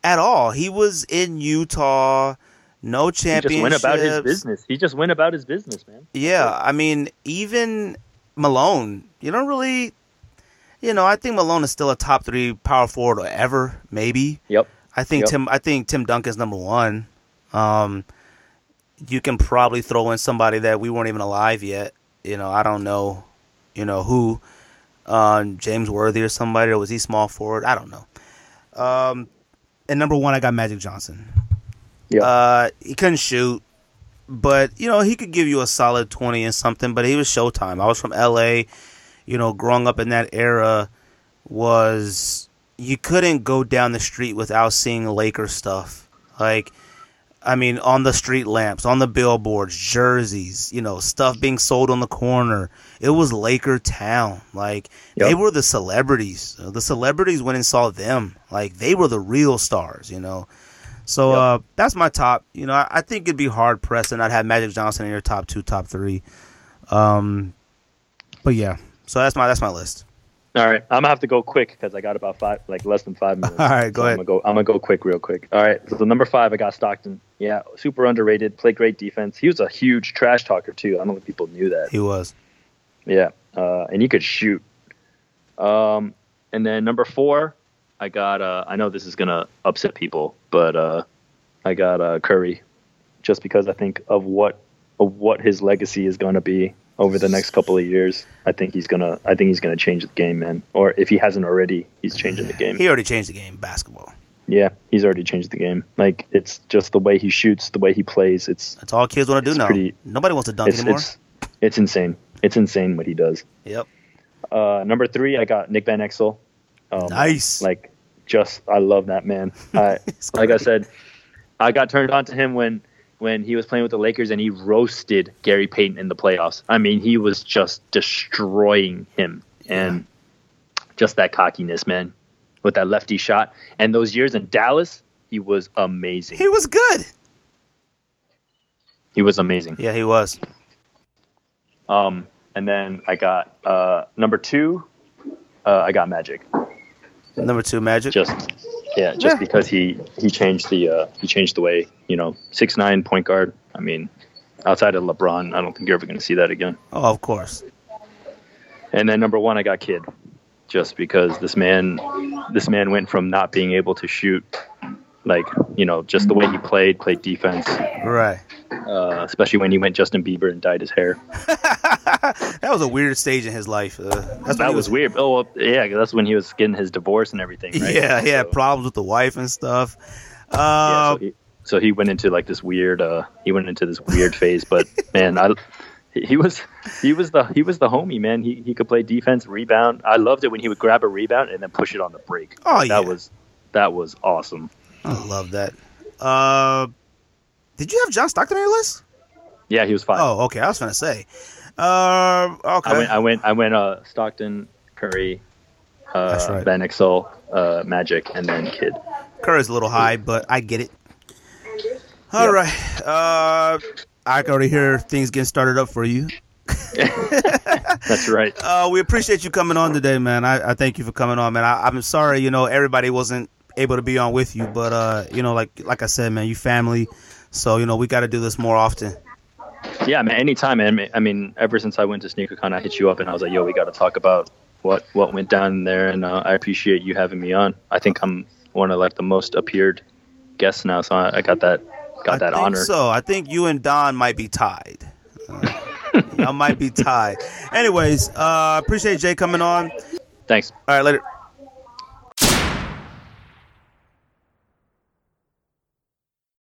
at all. He was in Utah, no He just went about his business. He just went about his business, man. Yeah, I mean, even Malone. You don't really, you know. I think Malone is still a top three power forward ever. Maybe. Yep. I think Yep. Tim. I think Tim Duncan's number one. Um, you can probably throw in somebody that we weren't even alive yet. You know, I don't know. You know who, um, James Worthy or somebody, or was he small forward? I don't know. Um, and number one, I got Magic Johnson. Yeah. Uh, he couldn't shoot, but you know he could give you a solid twenty and something. But he was Showtime. I was from L.A. You know, growing up in that era was you couldn't go down the street without seeing Laker stuff. Like, I mean, on the street lamps, on the billboards, jerseys, you know, stuff being sold on the corner. It was Laker town. Like, Yep. they were the celebrities. The celebrities went and saw them. Like, they were the real stars, you know. So Yep. uh, that's my top. You know, I, I think it'd be hard pressed to not have Magic Johnson in your top two, top three. Um, but yeah, so that's my that's my list. All right, I'm gonna have to go quick because I got about five, like less than five minutes. All right, go So ahead. I'm gonna go. I'm gonna go quick, real quick. All right, so the number five, I got Stockton. Yeah, super underrated. Played great defense. He was a huge trash talker too. I don't think people knew that. He was. Yeah, uh, and he could shoot. Um, and then number four, I got. Uh, I know this is gonna upset people, but uh, I got uh, Curry, just because I think of what of what his legacy is gonna be over the next couple of years. I think he's gonna. I think he's gonna change the game, man. Or if he hasn't already, he's changing the game. He already changed the game, basketball. Yeah, he's already changed the game. Like it's just the way he shoots, the way he plays. It's That's all kids want to do now. pretty- Nobody wants to dunk it's anymore. it's it's insane. It's insane what he does. Yep. Uh, number three, I got Nick Van Exel. Um, Nice. Like, just I love that man. I, like I said, I got turned on to him when when he was playing with the Lakers and he roasted Gary Payton in the playoffs. I mean, he was just destroying him and just that cockiness, man, with that lefty shot. And those years in Dallas, he was amazing. He was good. He was amazing. Yeah, he was. Um, and then I got uh, number two. Uh, I got Magic. Number two, Magic. just yeah, just Yeah. because he he changed the uh, he changed the way you know six nine point guard. I mean, outside of LeBron, I don't think you're ever going to see that again. oh, of course. And then number one, I got Kidd, just because this man this man went from not being able to shoot, like you know, just the way he played, played defense, Right. uh, especially when he went Justin Bieber and dyed his hair. that was a weird stage in his life. Uh, that's That he was weird. Oh, well, yeah, that's when he was getting his divorce and everything. Right? Yeah, he had So- problems with the wife and stuff. Yeah, Uh, so, he, so he went into like this weird uh he went into this weird phase but man i he he was he was the he was the homie man he he could play defense rebound i loved it when he would grab a rebound and then push it on the break Oh, that yeah. was that was awesome I love that. Uh, did you have John Stockton on your list? yeah he was fine Oh, okay. I was gonna say. Uh, okay. i went i went i went uh stockton curry uh That's right. van Exel, uh magic and then Kidd Curry's a little high, but I get it. All Yep. right. Uh, I can already hear things getting started up for you. that's right Uh, we appreciate you coming on today, man. I, I thank you for coming on, man. I, I'm sorry, you know, everybody wasn't able to be on with you, but uh, you know, like like I said, man, you family, so you know we got to do this more often. Yeah, man. Anytime, man. I mean, ever since I went to SneakerCon, I hit you up and I was like, "Yo, we got to talk about what what went down there." And uh, I appreciate you having me on. I think I'm one of like the most appeared guests now, so I, I got that got I that honor. So I think you and Don might be tied. Uh, y'all might be tied. Anyways, uh, appreciate Jay coming on. Thanks. All right, later.